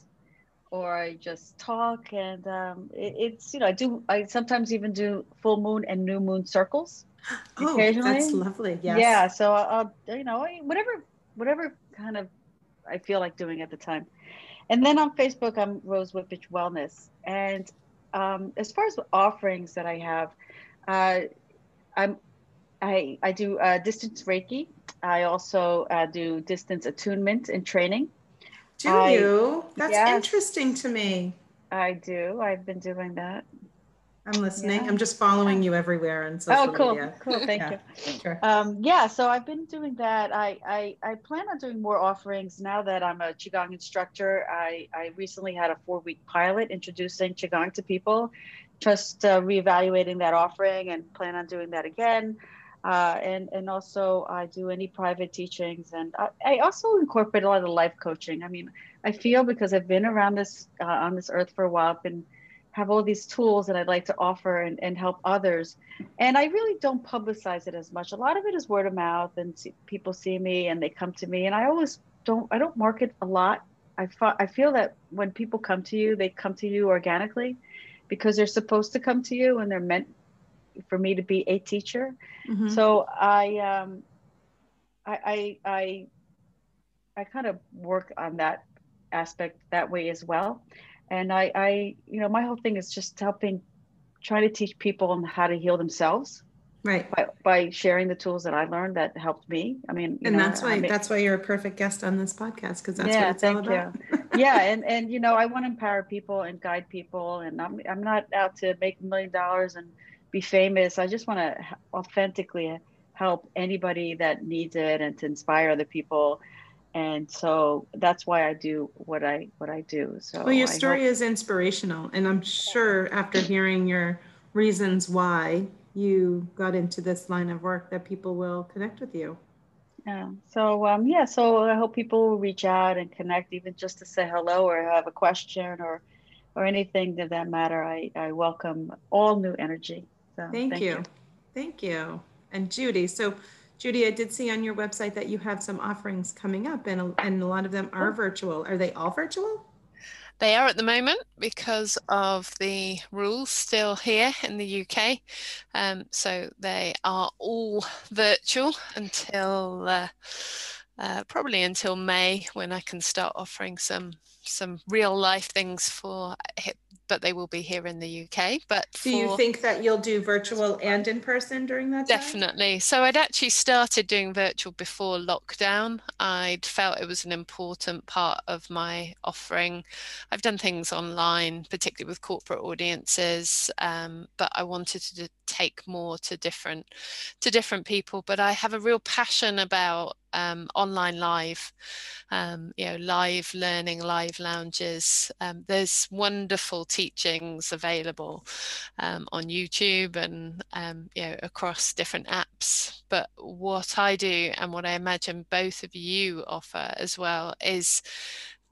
or I just talk. And um, it, it's, you know, I do, I sometimes even do full moon and new moon circles.
Oh, that's lovely. Yes.
Yeah. So I'll, you know, whatever, whatever kind of I feel like doing at the time. And then on Facebook, I'm Rose Wippich Wellness. And um, as far as offerings that I have, uh, I'm I, I do uh, distance Reiki. I also uh, do distance attunement and training.
Do I, you? That's yes, interesting to me.
I do. I've been doing that.
I'm listening. Yeah. I'm just following you everywhere on social
Oh, cool.
Media.
Cool. Thank yeah. you. Sure. Um, yeah. So I've been doing that. I, I, I plan on doing more offerings now that I'm a Qigong instructor. I, I recently had a four week pilot introducing Qigong to people, just uh, reevaluating that offering and plan on doing that again. Uh, and and also I do any private teachings, and I, I, also incorporate a lot of life coaching. I mean, I feel because I've been around this uh, on this earth for a while, and have all these tools that I'd like to offer and, and help others, and I really don't publicize it as much. A lot of it is word of mouth, and see, people see me and they come to me, and I always don't I don't market a lot. I I feel that when people come to you, they come to you organically because they're supposed to come to you and they're meant for me to be a teacher. Mm-hmm. So I, um, I, I, I, I kind of work on that aspect that way as well. And I, I, you know, my whole thing is just helping, trying to teach people how to heal themselves.
Right.
By, by sharing the tools that I learned that helped me. I mean,
and know, that's why I mean, that's why you're a perfect guest on this podcast because that's yeah, what it's all about.
yeah, and and you know, I want to empower people and guide people, and I'm I'm not out to make a million dollars and be famous. I just want to authentically help anybody that needs it and to inspire other people. and so that's why I do what I what I do. So
well, your story
hope-
is inspirational, and I'm sure after hearing your reasons why you got into this line of work, that people will connect with you.
Yeah. So um, yeah. So I hope people will reach out and connect, even just to say hello or have a question or or anything to that matter. I I welcome all new energy. So
Thank, you. Thank you. And Judy, so Judy, I did see on your website that you have some offerings coming up, and a, and a lot of them are virtual. Are they all virtual?
They are at the moment because of the rules still here in the UK. Um, so they are all virtual until uh, uh, probably until May when I can start offering some some real life things for but they will be here in the UK. But
do you think that you'll do virtual and in person during that
time? Definitely. So I'd actually started doing virtual before lockdown. I'd felt it was an important part of my offering. I've done things online, particularly with corporate audiences, um, but I wanted to take more to different to different people. But I have a real passion about um, online live, um, you know, live learning, live lounges. Um, there's wonderful teachings available um, on YouTube and um, you know across different apps. But what I do and what I imagine both of you offer as well is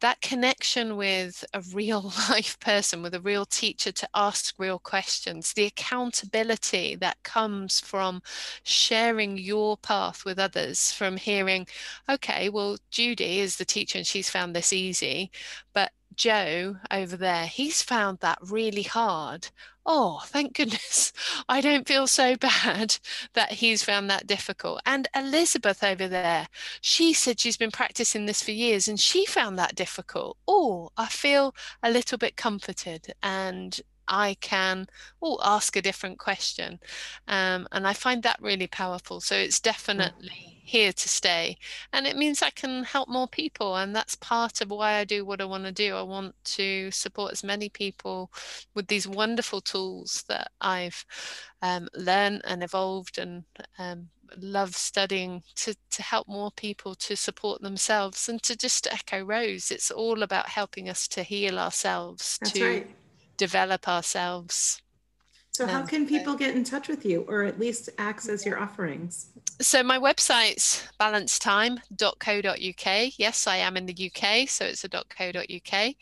that connection with a real life person, with a real teacher to ask real questions, the accountability that comes from sharing your path with others, from hearing, okay, well, Judy is the teacher and she's found this easy, but Joe over there, he's found that really hard. Oh, thank goodness. I don't feel so bad that he's found that difficult. And Elizabeth over there, she said she's been practicing this for years and she found that difficult. Oh, I feel a little bit comforted and I can oh, ask a different question. Um, and I find that really powerful. So it's definitely here to stay and it means i can help more people and that's part of why i do what i want to do i want to support as many people with these wonderful tools that i've um, learned and evolved and um, love studying to to help more people to support themselves and to just echo rose it's all about helping us to heal ourselves
That's
to
right.
develop ourselves
So how
Um,
can people get in touch with you or at least access your offerings?
So my website's balancetime.co.uk. Yes, I am in the UK, so it's a .co.uk.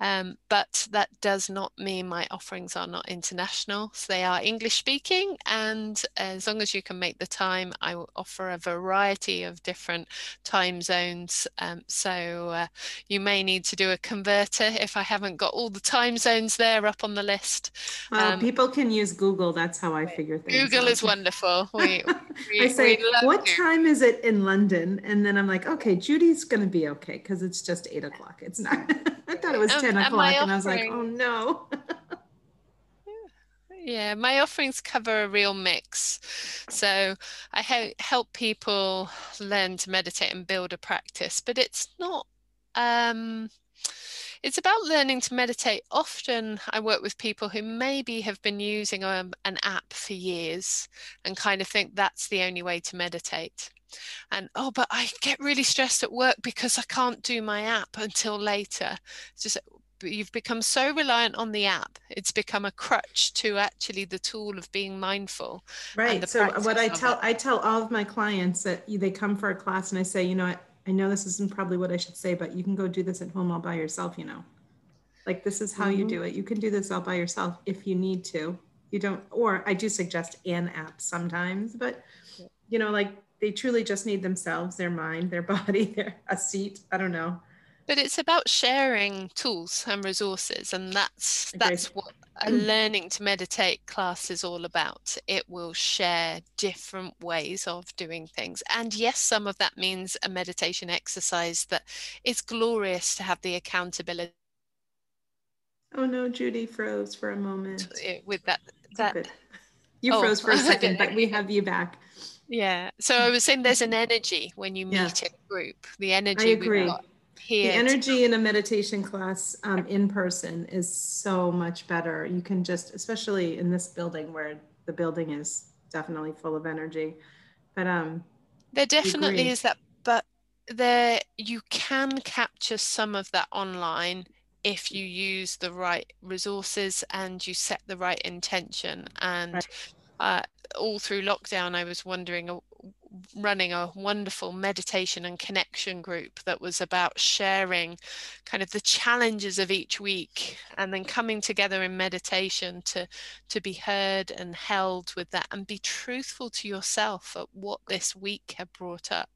Um, but that does not mean my offerings are not international. So they are English speaking, and as long as you can make the time, I will offer a variety of different time zones. Um, so uh, you may need to do a converter if I haven't got all the time zones there up on the list.
Well,
Um,
people can use Google. That's how I figure things
Google
out.
is wonderful. We, we,
I say, what
Google."
time is it in London? And then I'm like, okay, Judy's going to be okay because it's just eight o'clock. It's not. I thought it was
Um,
10
and
o'clock. And I was like, oh no.
Yeah, my offerings cover a real mix. So I he- help people learn to meditate and build a practice, but it's not, um, it's about learning to meditate. Often I work with people who maybe have been using um, an app for years and kind of think that's the only way to meditate. And oh, but I get really stressed at work because I can't do my app until later. It's just you've become so reliant on the app it's become a crutch to actually the tool of being mindful
Right. So what I tell
it.
I tell all of my clients that they come for a class and I say, you know, I, know this isn't probably what I should say, but you can go do this at home all by yourself, you know. Like this is how you
Mhm.
do it. You can do this all by yourself if you need to. You don't or I do suggest an app sometimes, but you know, like they truly just need themselves, their mind, their body, their a seat. I don't know.
But it's about sharing tools and resources and that's
Agreed.
that's what a learning to meditate class is all about it will share different ways of doing things and yes some of that means a meditation exercise that it's glorious to have the accountability
Oh no, Judy froze for a moment.
eh, with that that
good. You
Oh,
froze for a second, but we have you back.
Yeah. So I was saying there's an energy when you meet
Yeah.
a group. The energy we've
agree.
got
The energy in a meditation class um, in person is so much better. You can just, especially in this building where the building is definitely full of energy. But um,
there definitely
agree.
is that, but there you can capture some of that online if you use the right resources and you set the right intention and right. Uh, all through lockdown i was wondering uh, running a wonderful meditation and connection group that was about sharing kind of the challenges of each week and then coming together in meditation to to be heard and held with that and be truthful to yourself at what this week had brought up.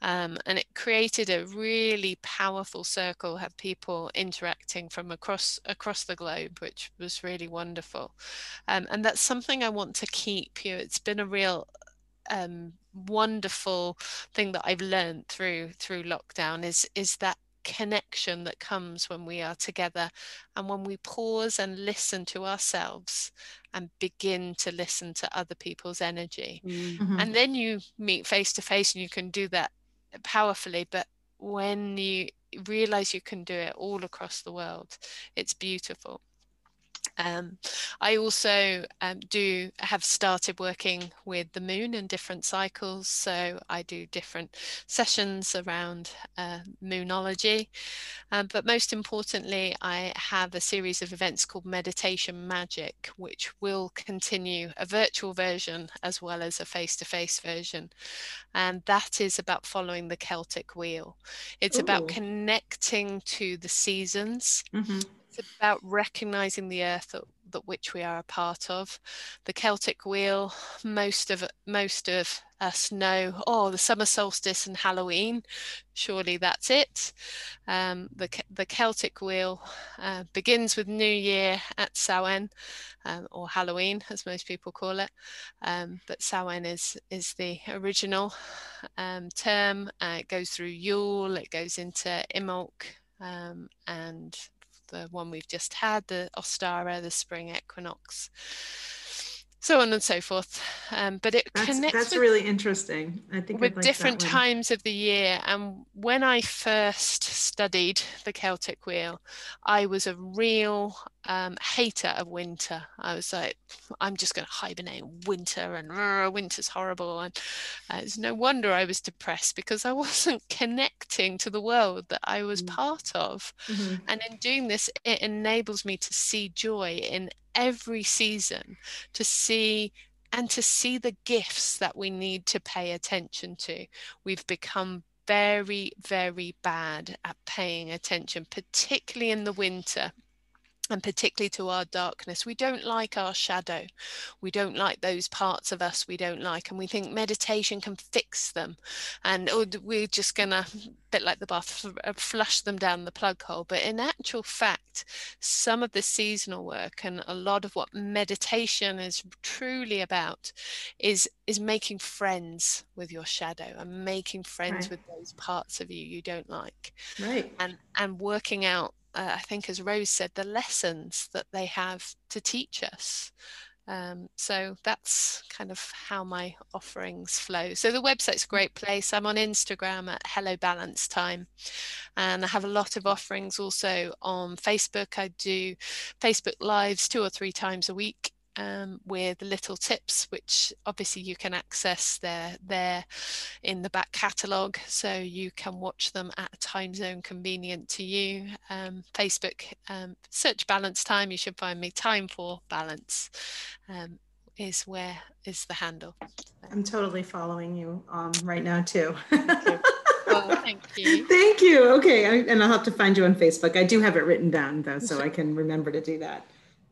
Um, and it created a really powerful circle had people interacting from across across the globe which was really wonderful. Um, and that's something i want to keep you know, it's been a real um, wonderful thing that I've learned through through lockdown is is that connection that comes when we are together and when we pause and listen to ourselves and begin to listen to other people's energy. Mm-hmm. and then you meet face to face and you can do that powerfully but when you realize you can do it all across the world it's beautiful um, I also um, do have started working with the moon in different cycles. So I do different sessions around uh, moonology. Um, but most importantly, I have a series of events called Meditation Magic, which will continue a virtual version as well as a face to face version. And that is about following the Celtic wheel. It's Ooh. about connecting to the seasons. Mm-hmm it's about recognizing the earth that, that, which we are a part of. The Celtic wheel, most of most of us know, oh, the summer solstice and Halloween. Surely that's it. Um, the the Celtic wheel uh, begins with New Year at Samhain, um, or Halloween, as most people call it. Um, but Samhain is is the original um, term. Uh, it goes through Yule. It goes into Imbolc. Um, and the one we've just had, the Ostara, the spring equinox, so on and so forth. Um, but it
that's,
connects.
That's with, really interesting. I think
with like different times of the year. And when I first studied the Celtic wheel, I was a real um, hater of winter. I was like, I'm just going to hibernate winter, and uh, winter's horrible. And uh, it's no wonder I was depressed because I wasn't connecting to the world that I was mm-hmm. part of. Mm-hmm. And in doing this, it enables me to see joy in every season, to see and to see the gifts that we need to pay attention to. We've become very, very bad at paying attention, particularly in the winter and particularly to our darkness. We don't like our shadow. We don't like those parts of us we don't like. And we think meditation can fix them. And oh, we're just going to, bit like the bath, uh, flush them down the plug hole. But in actual fact, some of the seasonal work and a lot of what meditation is truly about is, is making friends with your shadow and making friends right. with those parts of you you don't like.
Right.
And, and working out uh, I think, as Rose said, the lessons that they have to teach us. Um, so that's kind of how my offerings flow. So the website's a great place. I'm on Instagram at Hello Balance Time, and I have a lot of offerings also on Facebook. I do Facebook Lives two or three times a week um, with little tips, which obviously you can access there there in the back catalogue, so you can watch them at a time zone convenient to you. Um, Facebook, um, search balance time. You should find me. Time for balance um, is where is the handle.
I'm totally following you um, right now too.
Oh, thank you.
Thank you. Okay, I, and I'll have to find you on Facebook. I do have it written down though, so I can remember to do that.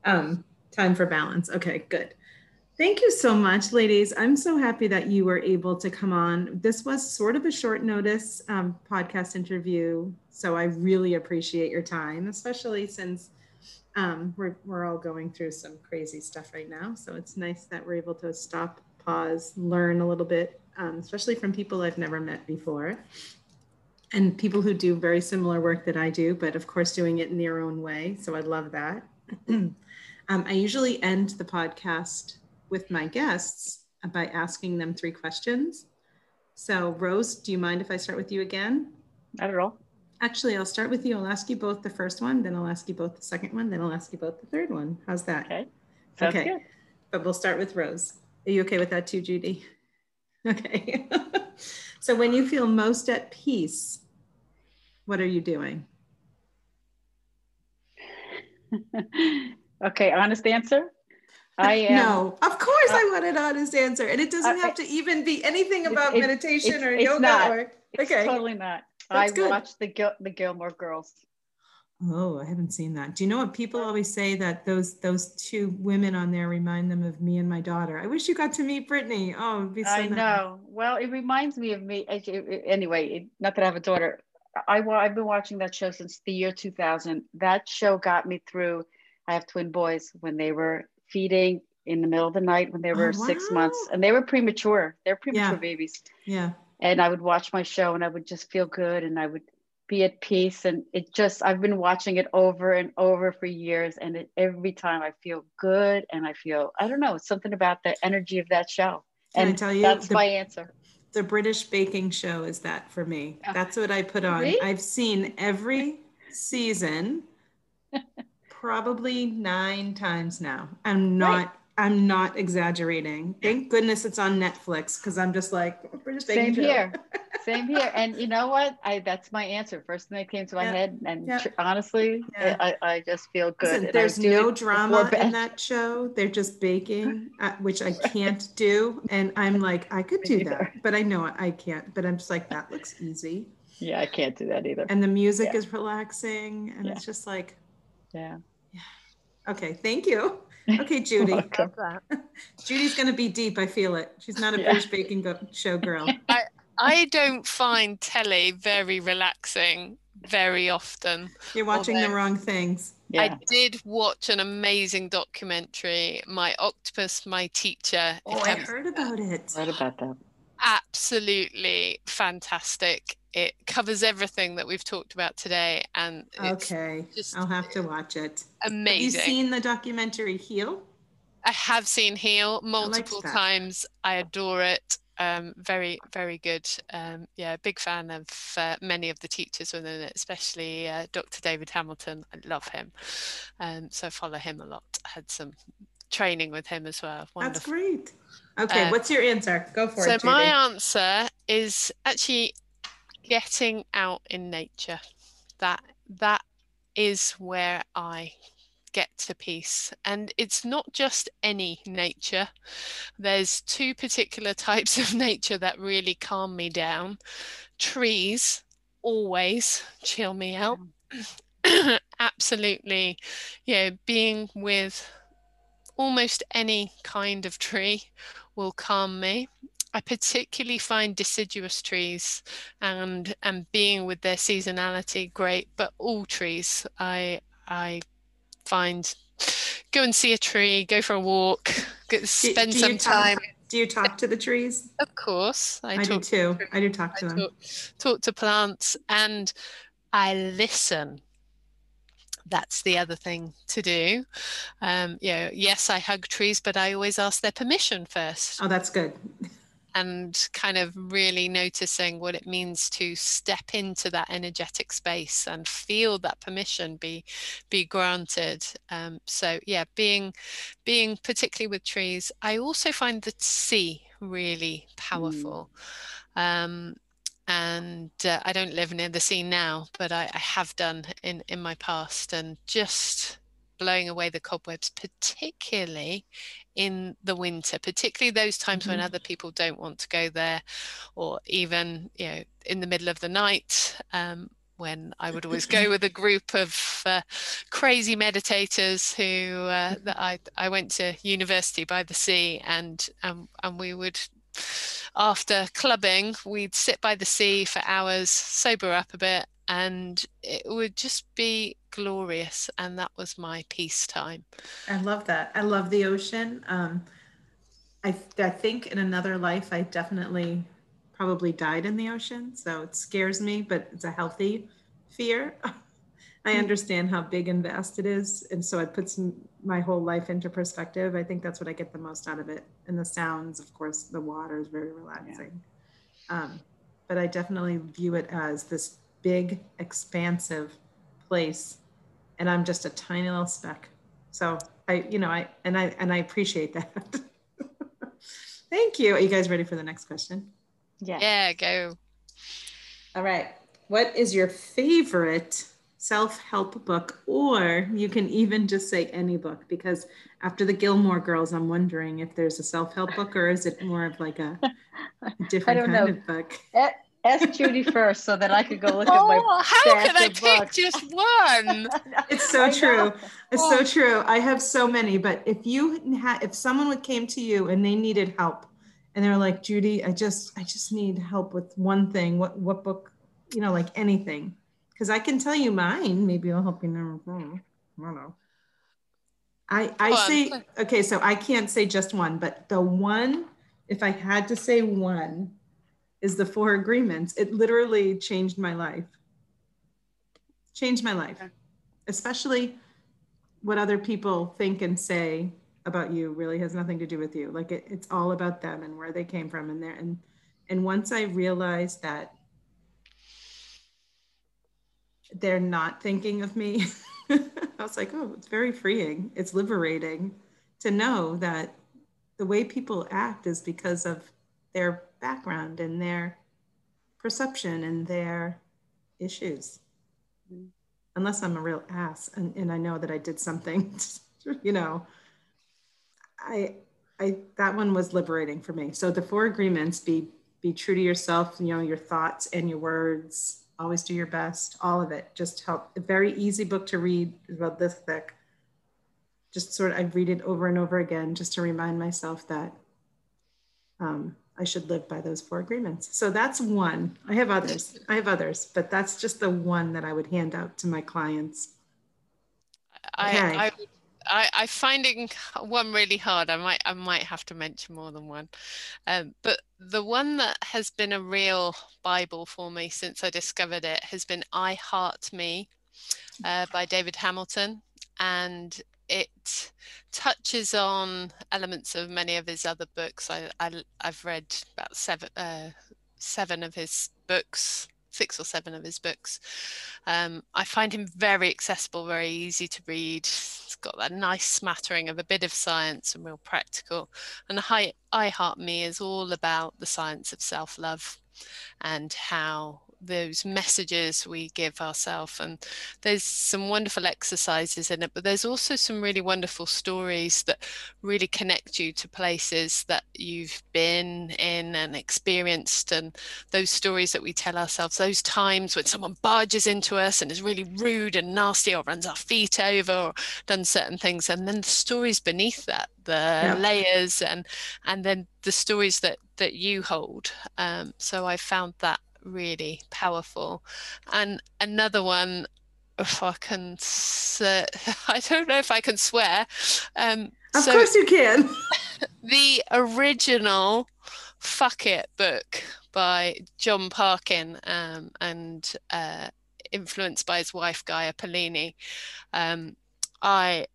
Um, Time for balance. Okay, good. Thank you so much, ladies. I'm so happy that you were able to come on. This was sort of a short notice um, podcast interview, so I really appreciate your time, especially since um, we're, we're all going through some crazy stuff right now. So it's nice that we're able to stop, pause, learn a little bit, um, especially from people I've never met before and people who do very similar work that I do, but of course, doing it in their own way. So I love that. Um, I usually end the podcast with my guests by asking them three questions. So, Rose, do you mind if I start with you again?
Not at all.
Actually, I'll start with you. I'll ask you both the first one, then I'll ask you both the second one, then I'll ask you both the third one. How's that?
Okay. Sounds okay. Good.
But we'll start with Rose. Are you okay with that too, Judy? Okay. So when you feel most at peace, what are you doing?
okay, honest answer. I
am. No, of course uh, I want an honest answer, and it doesn't uh, have to even be anything about it, meditation or yoga.
Not.
Or,
okay, it's totally not. That's I good. watched the Gil- the Gilmore Girls.
Oh, I haven't seen that. Do you know what people always say that those those two women on there remind them of me and my daughter? I wish you got to meet Brittany. Oh, it'd be so
I
nice.
know. Well, it reminds me of me. Anyway, not that I have a daughter. I I've been watching that show since the year 2000. That show got me through. I have twin boys when they were feeding in the middle of the night when they oh, were oh, wow. six months and they were premature. They're premature
yeah.
babies.
Yeah.
And I would watch my show and I would just feel good and I would be at peace. And it just, I've been watching it over and over for years. And it, every time I feel good and I feel, I don't know, something about the energy of that show.
Can and I tell you,
that's the, my answer.
The British baking show is that for me. That's what I put on. Really? I've seen every season probably nine times now. I'm not. Right. I'm not exaggerating. Thank goodness it's on Netflix because I'm just like we're just
same here, same here. And you know what? I that's my answer. First thing that came to my yeah. head, and yeah. tr- honestly, yeah. I, I just feel good.
Listen, there's no drama in that show. They're just baking, uh, which I can't do, and I'm like, I could do that, but I know I can't. But I'm just like, that looks easy.
Yeah, I can't do that either.
And the music is relaxing, and it's just like,
yeah.
Okay, thank you. Okay, Judy. Judy's going to be deep. I feel it. She's not a yeah. British baking go- show girl.
I, I don't find telly very relaxing very often.
You're watching the wrong things.
Yeah. I did watch an amazing documentary, My Octopus, My Teacher.
Oh, I heard about it.
Heard about that.
Absolutely fantastic it covers everything that we've talked about today and
okay i'll have to watch it.
Amazing have
you seen the documentary heal?
I have seen heal multiple times. I adore it. Um, very very good. Um, yeah big fan of uh, many of the teachers within it especially uh, dr david hamilton. I love him. Um, so follow him a lot. I had some training with him as well.
Wonderful. that's great. Okay uh, what's your answer? Go for
so
it
so my answer is actually getting out in nature. That that is where i get to peace. And it's not just any nature. There's two particular types of nature that really calm me down. Trees always chill me out. Mm. Absolutely you know being with almost any kind of tree will calm me I particularly find deciduous trees and and being with their seasonality great, but all trees I I find go and see a tree, go for a walk, spend do, do some time.
do you talk to the trees?
Of course,
I, I do too. I do talk to I them.
Talk, talk to plants and I listen that's the other thing to do. Um, you know, yes, I hug trees, but I always ask their permission first.
Oh, that's good
and kind of really noticing what it means to step into that energetic space and feel that permission be be granted um, so yeah being being particularly with trees i also find the sea really powerful mm. um, and uh, i don't live near the sea now but I, I have done in in my past and just blowing away the cobwebs, particularly in the winter, particularly those times mm-hmm. when other people don't want to go there, or even you know in the middle of the night. Um, when I would always go with a group of uh, crazy meditators who uh, that I I went to university by the sea, and um, and we would after clubbing we'd sit by the sea for hours, sober up a bit, and it would just be glorious and that was my peace time
i love that. I love the ocean. Um, I, I think in another life i definitely probably died in the ocean so it scares me but it's a healthy fear. I hmm. understand how big and vast it is and so it puts my whole life into perspective. I think that's what i get the most out of it and the sounds of course the water is very relaxing. Yeah. um, but i definitely view it as this big, expansive place, and I'm just a tiny little speck. So I, you know, I and I and I appreciate that. Thank you. Are you guys ready for the next question?
Yeah.
Yeah, go.
All right. What is your favorite self help book? Or you can even just say any book because after the Gilmore Girls, I'm wondering if there's a self help book or is it more of like a, a different kind
know.
of book?
Ask Judy first so that I could go look
oh,
at my.
Oh, how could I
of
pick
books.
just one?
It's so
I
true.
know.
It's
Oh.
so true. I have so many, but if you had, if someone would came to you and they needed help, and they're like, Judy, I just, I just need help with one thing. What, what book? You know, like anything, because I can tell you mine. Maybe I'll help you know. Hmm, I don't know. I, I
Go on.
say okay, so I can't say just one, but the one, if I had to say one, is the Four Agreements. It literally changed my life. Changed my life, especially what other people think and say about you really has nothing to do with you. Like it, it's all about them and where they came from and there. And and once I realized that they're not thinking of me, I was like, oh, it's very freeing. It's liberating to know that the way people act is because of their background and their perception and their issues.
Mhm.
Unless I'm a real ass and, and I know that I did something, you know, I, I, that one was liberating for me. So the four agreements, be, be true to yourself, you know, your thoughts and your words, always do your best, all of it. Just help. A very easy book to read, about this thick. Just sort of, I read it over and over again just to remind myself that um, I should live by those four agreements. So that's one. I have others. I have others, but that's just the one that I would hand out to my clients. Okay.
I, I, I, I finding one really hard. I might, I might have to mention more than one, um, but the one that has been a real Bible for me since I discovered it has been "I Heart Me" uh, by David Hamilton, and it touches on elements of many of his other books. I, I I've read about seven, uh, seven of his books six or seven of his books. Um, I find him very accessible, very easy to read. It's got that nice smattering of a bit of science and real practical. And I, I Heart Me is all about the science of self love and how those messages we give ourselves and there's some wonderful exercises in it but there's also some really wonderful stories that really connect you to places that you've been in and experienced and those stories that we tell ourselves those times when someone barges into us and is really rude and nasty or runs our feet over or done certain things and then the stories beneath that the
Yeah.
layers and and then the stories that that you hold um, so i found that really powerful and another one if i can s- i don't know if i can swear um
Of
so
course you can.
the original fuck it book by john parkin um, and uh, influenced by his wife gaia Pollini. um, i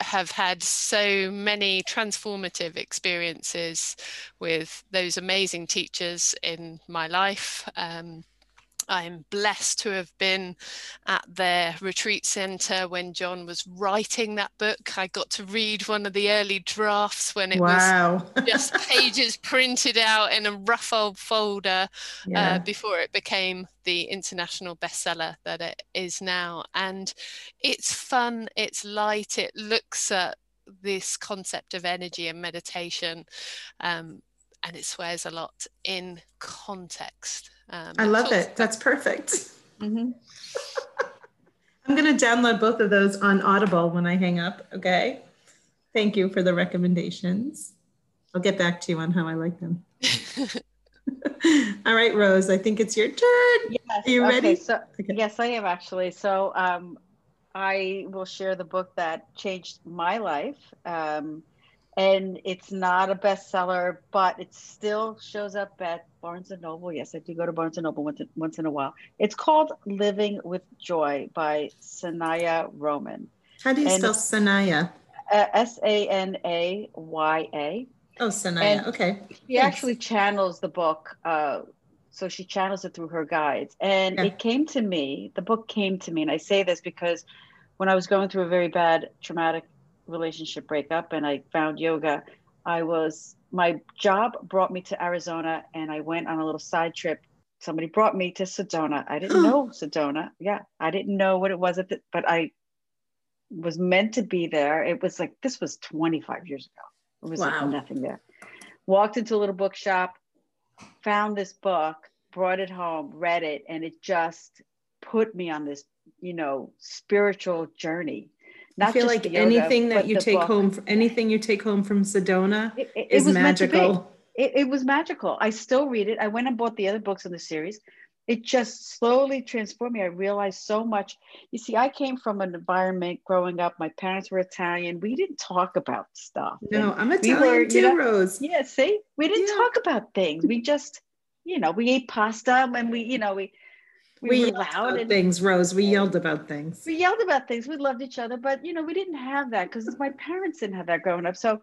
have had so many transformative experiences with those amazing teachers in my life. Um, I'm blessed to have been at their retreat center when John was writing that book. I got to read one of the early drafts when it was just pages printed out in a rough old folder
yeah.
uh, before it became the international bestseller that it is now. And it's fun, it's light, it looks at this concept of energy and meditation, um, and it swears a lot in context. Um,
I love it. That's perfect.
Mhm.
I'm going to download both of those on Audible when I hang up. Okay. Thank you for the recommendations. I'll get back to you on how I like them. All right, Rose, I think it's your turn.
Yes.
Are you
okay,
ready?
So
Okay.
yes, I am actually. So um, I will share the book that changed my life. Um, and it's not a bestseller, but it still shows up at Barnes and Noble. Yes, I do go to Barnes and Noble once, once in a while. It's called Living with Joy by Sanaya Roman.
How do you
And-
spell Sanaya?
Uh, S A N A Y A.
Oh, Sanaya.
And-
okay.
She
Thanks.
actually channels the book. Uh, so she channels it through her guides. And
Yeah.
it came to me, the book came to me. And I say this because when I was going through a very bad traumatic relationship breakup and I found yoga, I was my job brought me to Arizona and I went on a little side trip. Somebody brought me to Sedona. I didn't know Sedona. Yeah, I didn't know what it was at the, but I was meant to be there. It was like this was 25 years ago. It was wow. like nothing there. Walked into a little bookshop, found this book, brought it home, read it, and it just put me on this, you know, spiritual journey.
I feel like yoga, anything that you take book. home, anything you take home from Sedona it, it, is it magical.
It, it was magical. I still read it. I went and bought the other books in the series. It just slowly transformed me. I realized so much. You see, I came from an environment growing up. My parents were Italian. We didn't talk about stuff.
No, I'm Italian we were, too, you know, Rose.
Yeah, see, we didn't yeah. talk about things. We just, you know, we ate pasta and we, you know, we
we, we loud and things rose. We yelled about things.
We yelled about things. We loved each other but you know we didn't have that because my parents didn't have that growing up. So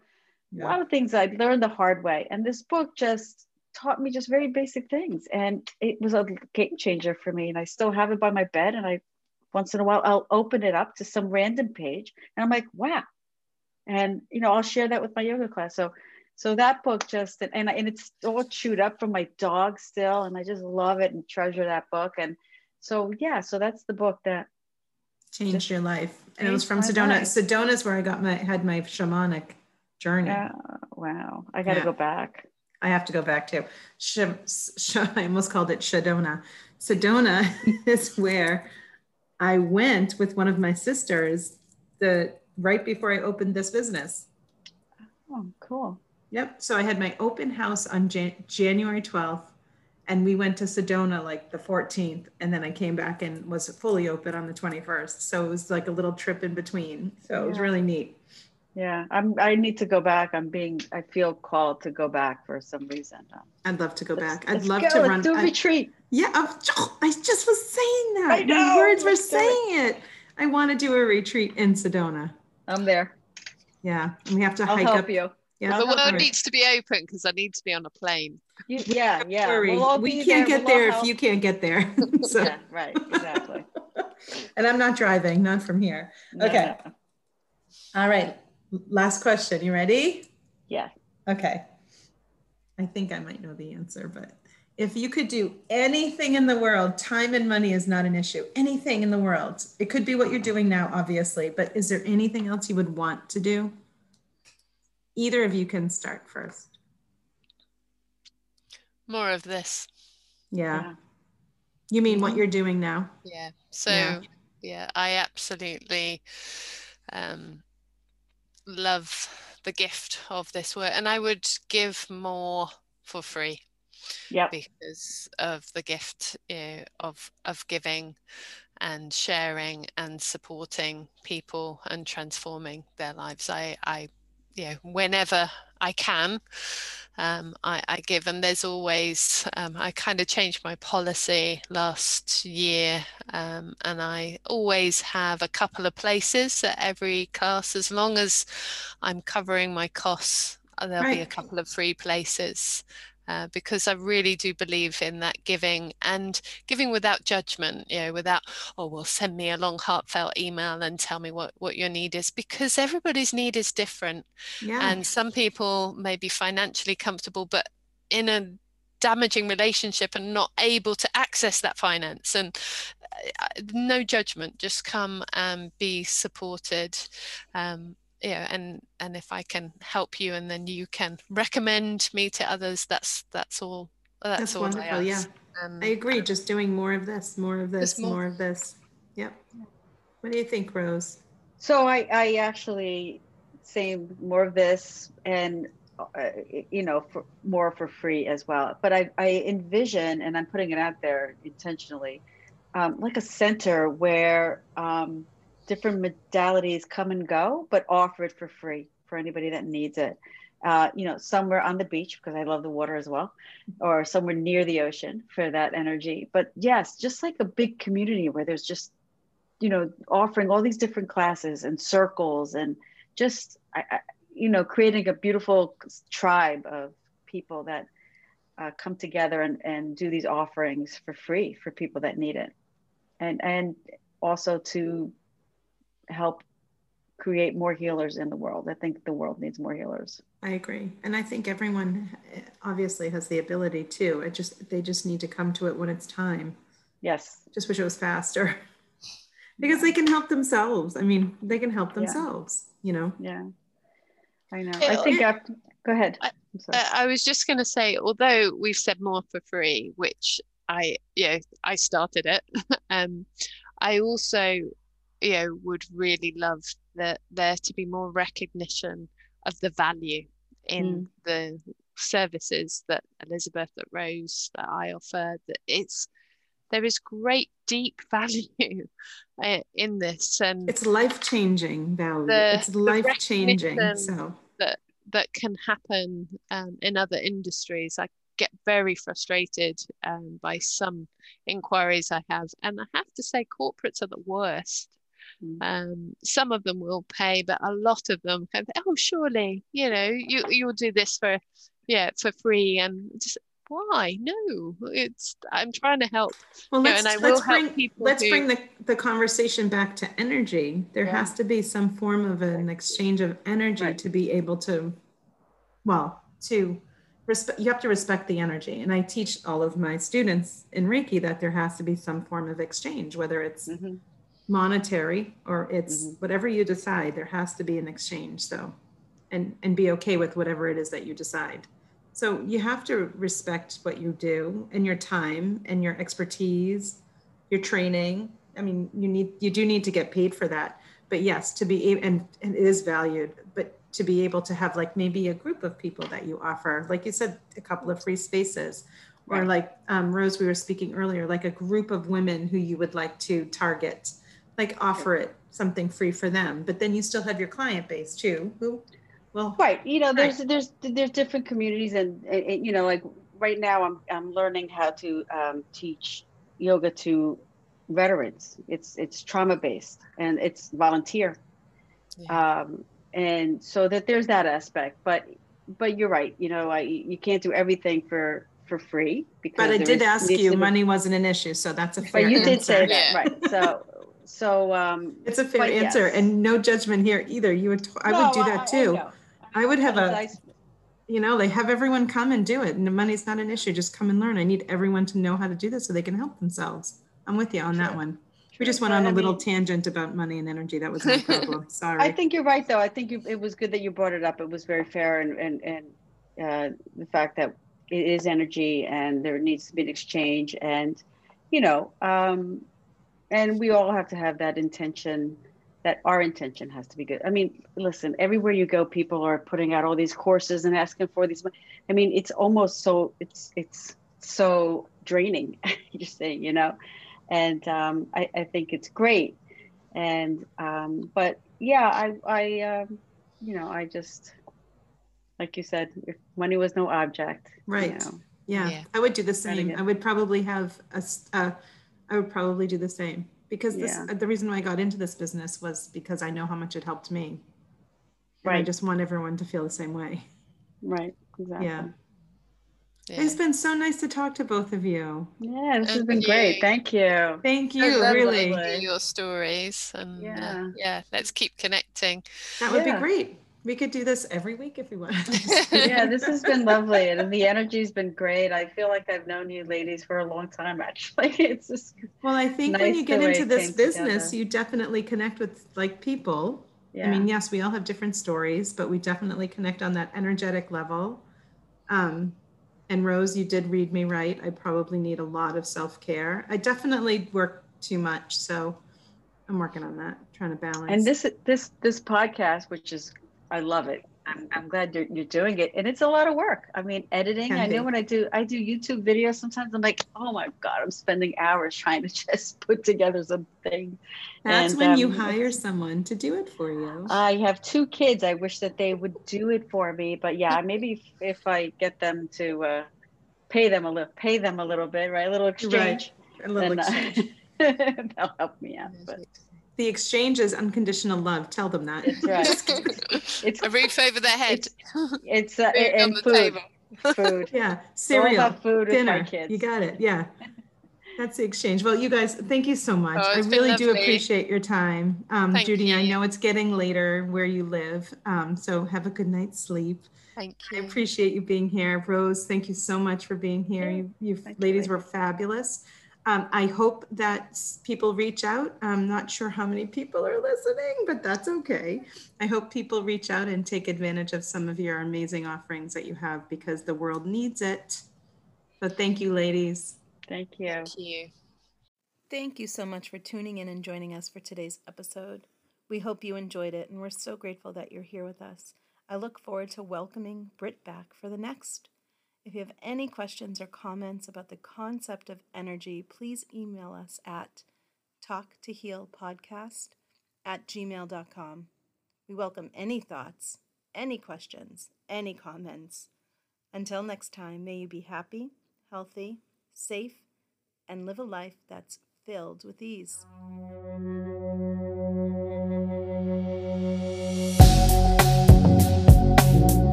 yeah. a lot of things i learned the hard way. And this book just taught me just very basic things. And it was a game changer for me. And i still have it by my bed. And i once in a while i'll open it up to some random page. And i'm like wow. And you know i'll share that with my yoga class. So so that book just and, and it's all chewed up from my dog still. And i just love it and treasure that book. And so yeah, so that's the book that
changed your life. And it was from Sedona. Life. Sedona is where I got my had my shamanic journey.
Yeah, wow. I got to yeah. go back.
I have to go back too. Sh- sh- I almost called it Sedona. Sedona is where I went with one of my sisters the right before I opened this business.
Oh, cool.
Yep. So I had my open house on Jan- January 12th and we went to Sedona like the 14th and then I came back and was fully open on the 21st. So it was like a little trip in between. So yeah. it was really neat.
Yeah, I'm I need to go back. I'm being I feel called to go back for some reason.
I'd love to go back. I'd love go. to run
do a retreat.
Yeah, oh, I just was saying that. I know. The words were saying it. it. I want to do a retreat in Sedona.
I'm there.
Yeah, and we have to
I'll
hike
help
up.
you.
Yeah, the world needs to be open because I need to be on a plane.
You, yeah, yeah. We'll
we can't there. get we'll there if you can't get there.
so. Yeah, right, exactly.
and I'm not driving, not from here. No, okay. No. All right. Last question. You ready?
Yeah.
Okay. I think I might know the answer, but if you could do anything in the world, time and money is not an issue. Anything in the world. It could be what you're doing now, obviously, but is there anything else you would want to do? Either of you can start first.
More of this.
Yeah. yeah. You mean what you're doing now?
Yeah. So, yeah, yeah I absolutely um, love the gift of this work, and I would give more for free.
Yeah.
Because of the gift you know, of of giving and sharing and supporting people and transforming their lives. I I you know, whenever I can, um, I, I, give. And there's always, um, I kind of changed my policy last year, um, and I always have a couple of places at every class, as long as I'm covering my costs. There'll right. be a couple of free places uh, because I really do believe in that giving and giving without judgment, you know, without, oh, well, send me a long, heartfelt email and tell me what, what your need is, because everybody's need is different. Yeah. And some people may be financially comfortable, but in a damaging relationship and not able to access that finance and uh, no judgment just come and be supported um, yeah and and if i can help you and then you can recommend me to others that's that's all that's, that's all wonderful I
yeah. um, i agree just doing more of this more of this more. more of this. Yep. What do you think rose?
So i i actually say more of this and uh, you know for more for free as well but i i envision and i'm putting it out there intentionally um, like a center where um, different modalities come and go, but offer it for free for anybody that needs it. Uh, you know, somewhere on the beach because I love the water as well, or somewhere near the ocean for that energy. But yes, just like a big community where there's just, you know, offering all these different classes and circles and just, I, I, you know, creating a beautiful tribe of people that uh, come together and, and do these offerings for free for people that need it. And, and also to help create more healers in the world. I think the world needs more healers.
I agree. And I think everyone eh, obviously has the ability to. It just they just need to come to it when it's time.
Yes.
Just wish it was faster. because they can help themselves. I mean, they can help themselves, yeah. you know.
Yeah. I know. I think I, go ahead.
I, I was just going to say although we've said more for free, which I you know, I started it. um I also you know would really love that there to be more recognition of the value in mm. the services that Elizabeth, that Rose, that I offer. That it's there is great deep value uh, in this, and
it's life changing value. The, it's life changing. So
that that can happen um, in other industries. I get very frustrated um, by some inquiries I have, and I have to say, corporates are the worst. Mm. Um, some of them will pay, but a lot of them have, oh, surely, you know, you you'll do this for, yeah, for free, and just why? No, it's I'm trying to help.
Well, let's, know, let's bring let's who, bring the the conversation back to energy. There yeah. has to be some form of an exchange of energy right. to be able to, well, to respect. You have to respect the energy, and I teach all of my students in Reiki that there has to be some form of exchange, whether it's. Mm-hmm monetary or it's mm-hmm. whatever you decide there has to be an exchange so and and be okay with whatever it is that you decide. So you have to respect what you do and your time and your expertise your training. I mean you need you do need to get paid for that. But yes to be and, and it is valued but to be able to have like maybe a group of people that you offer like you said a couple of free spaces. Or like um, rose we were speaking earlier like a group of women who you would like to target like offer it something free for them but then you still have your client base too who well
right you know there's right. there's there's different communities and, and, you know like right now i'm i'm learning how to um, teach yoga to veterans it's it's trauma based and it's volunteer yeah. um, and so that there's that aspect but but you're right you know I, you can't do everything for for free
because but i did ask you money wasn't an issue so that's a fair
but you
answer.
did say that right so so um,
it's a fair answer, yes. and no judgment here either. You would, I no, would do that too. I, I, would have a, you know, they have everyone come and do it, and the money's not an issue. Just come and learn. I need everyone to know how to do this so they can help themselves. I'm with you on that one. We just went on a little tangent about money and energy. That was my problem. Sorry.
I think you're right, though. I think you, it was good that you brought it up. It was very fair, and and and uh, the fact that it is energy, and there needs to be an exchange, and you know, um, and we all have to have that intention that our intention has to be good. I mean, listen, everywhere you go, people are putting out all these courses and asking for these. I mean, it's almost so it's it's so draining. You're saying, you know, and um, I, I think it's great. And um, but yeah, I I um, you know I just like you said, if money was no object,
right?
You know,
yeah. yeah. I would do the same. I would probably have a. a I would probably do the same because this, yeah. the reason why I got into this business was because I know how much it helped me. And right. I just want everyone to feel the same way.
Right. Exactly.
Yeah. yeah. It's been so nice to talk to both of you.
Yeah, this has been great. Thank you.
Thank you. Really.
Your stories and uh, yeah, uh, yeah. Let's keep connecting.
That would yeah. be great. We could do this every week if we want.
yeah, this has been lovely. And the energy's been great. I feel like I've known you ladies for a long time, actually. It's just
Well, I think nice when you get into this business, together. you definitely connect with like people. Yeah. I mean, yes, we all have different stories, but we definitely connect on that energetic level. Um, and Rose, you did read me right. I probably need a lot of self care. I definitely work too much. So I'm working on that, trying to balance.
And this this this podcast, which is I love it. I'm, I'm glad you're, you're doing it. And it's a lot of work. I mean, editing, Can I know be. when I do, I do YouTube videos, sometimes I'm like, oh my God, I'm spending hours trying to just put together something.
That's and, when um, you hire someone to do it for you.
I have two kids. I wish that they would do it for me, but yeah, maybe if, if I get them to uh, pay them a little, pay them a little bit, right? A little exchange.
Right. A little then, uh, exchange.
Uh, they'll help me out. But
the exchange is unconditional love. Tell them that.
That's right.
it's a roof over their head.
It's, it's uh, food and food. Table. Food.
Yeah, cereal, food dinner. You got it. Yeah. That's the exchange. Well, you guys, thank you so much.
Oh,
I really do appreciate your time. Um,
Thank
Judy, I know it's getting later where you live, um, so have a good night's sleep.
Thank you.
I appreciate you being here. Rose, thank you so much for being here.
Yeah,
You, you
thank you,
ladies
ladies.
were fabulous. Um, I hope that people reach out. I'm not sure how many people are listening, but that's okay. I hope people reach out and take advantage of some of your amazing offerings that you have because the world needs it. So thank you, ladies.
Thank you.
Thank you.
Thank you so much for tuning in and joining us for today's episode. We hope you enjoyed it, and we're so grateful that you're here with us. I look forward to welcoming Britt back for the next. If you have any questions or comments about the concept of energy, please email us at talktohealpodcast at gmail.com. We welcome any thoughts, any questions, any comments. Until next time, may you be happy, healthy, safe, and live a life that's filled with ease.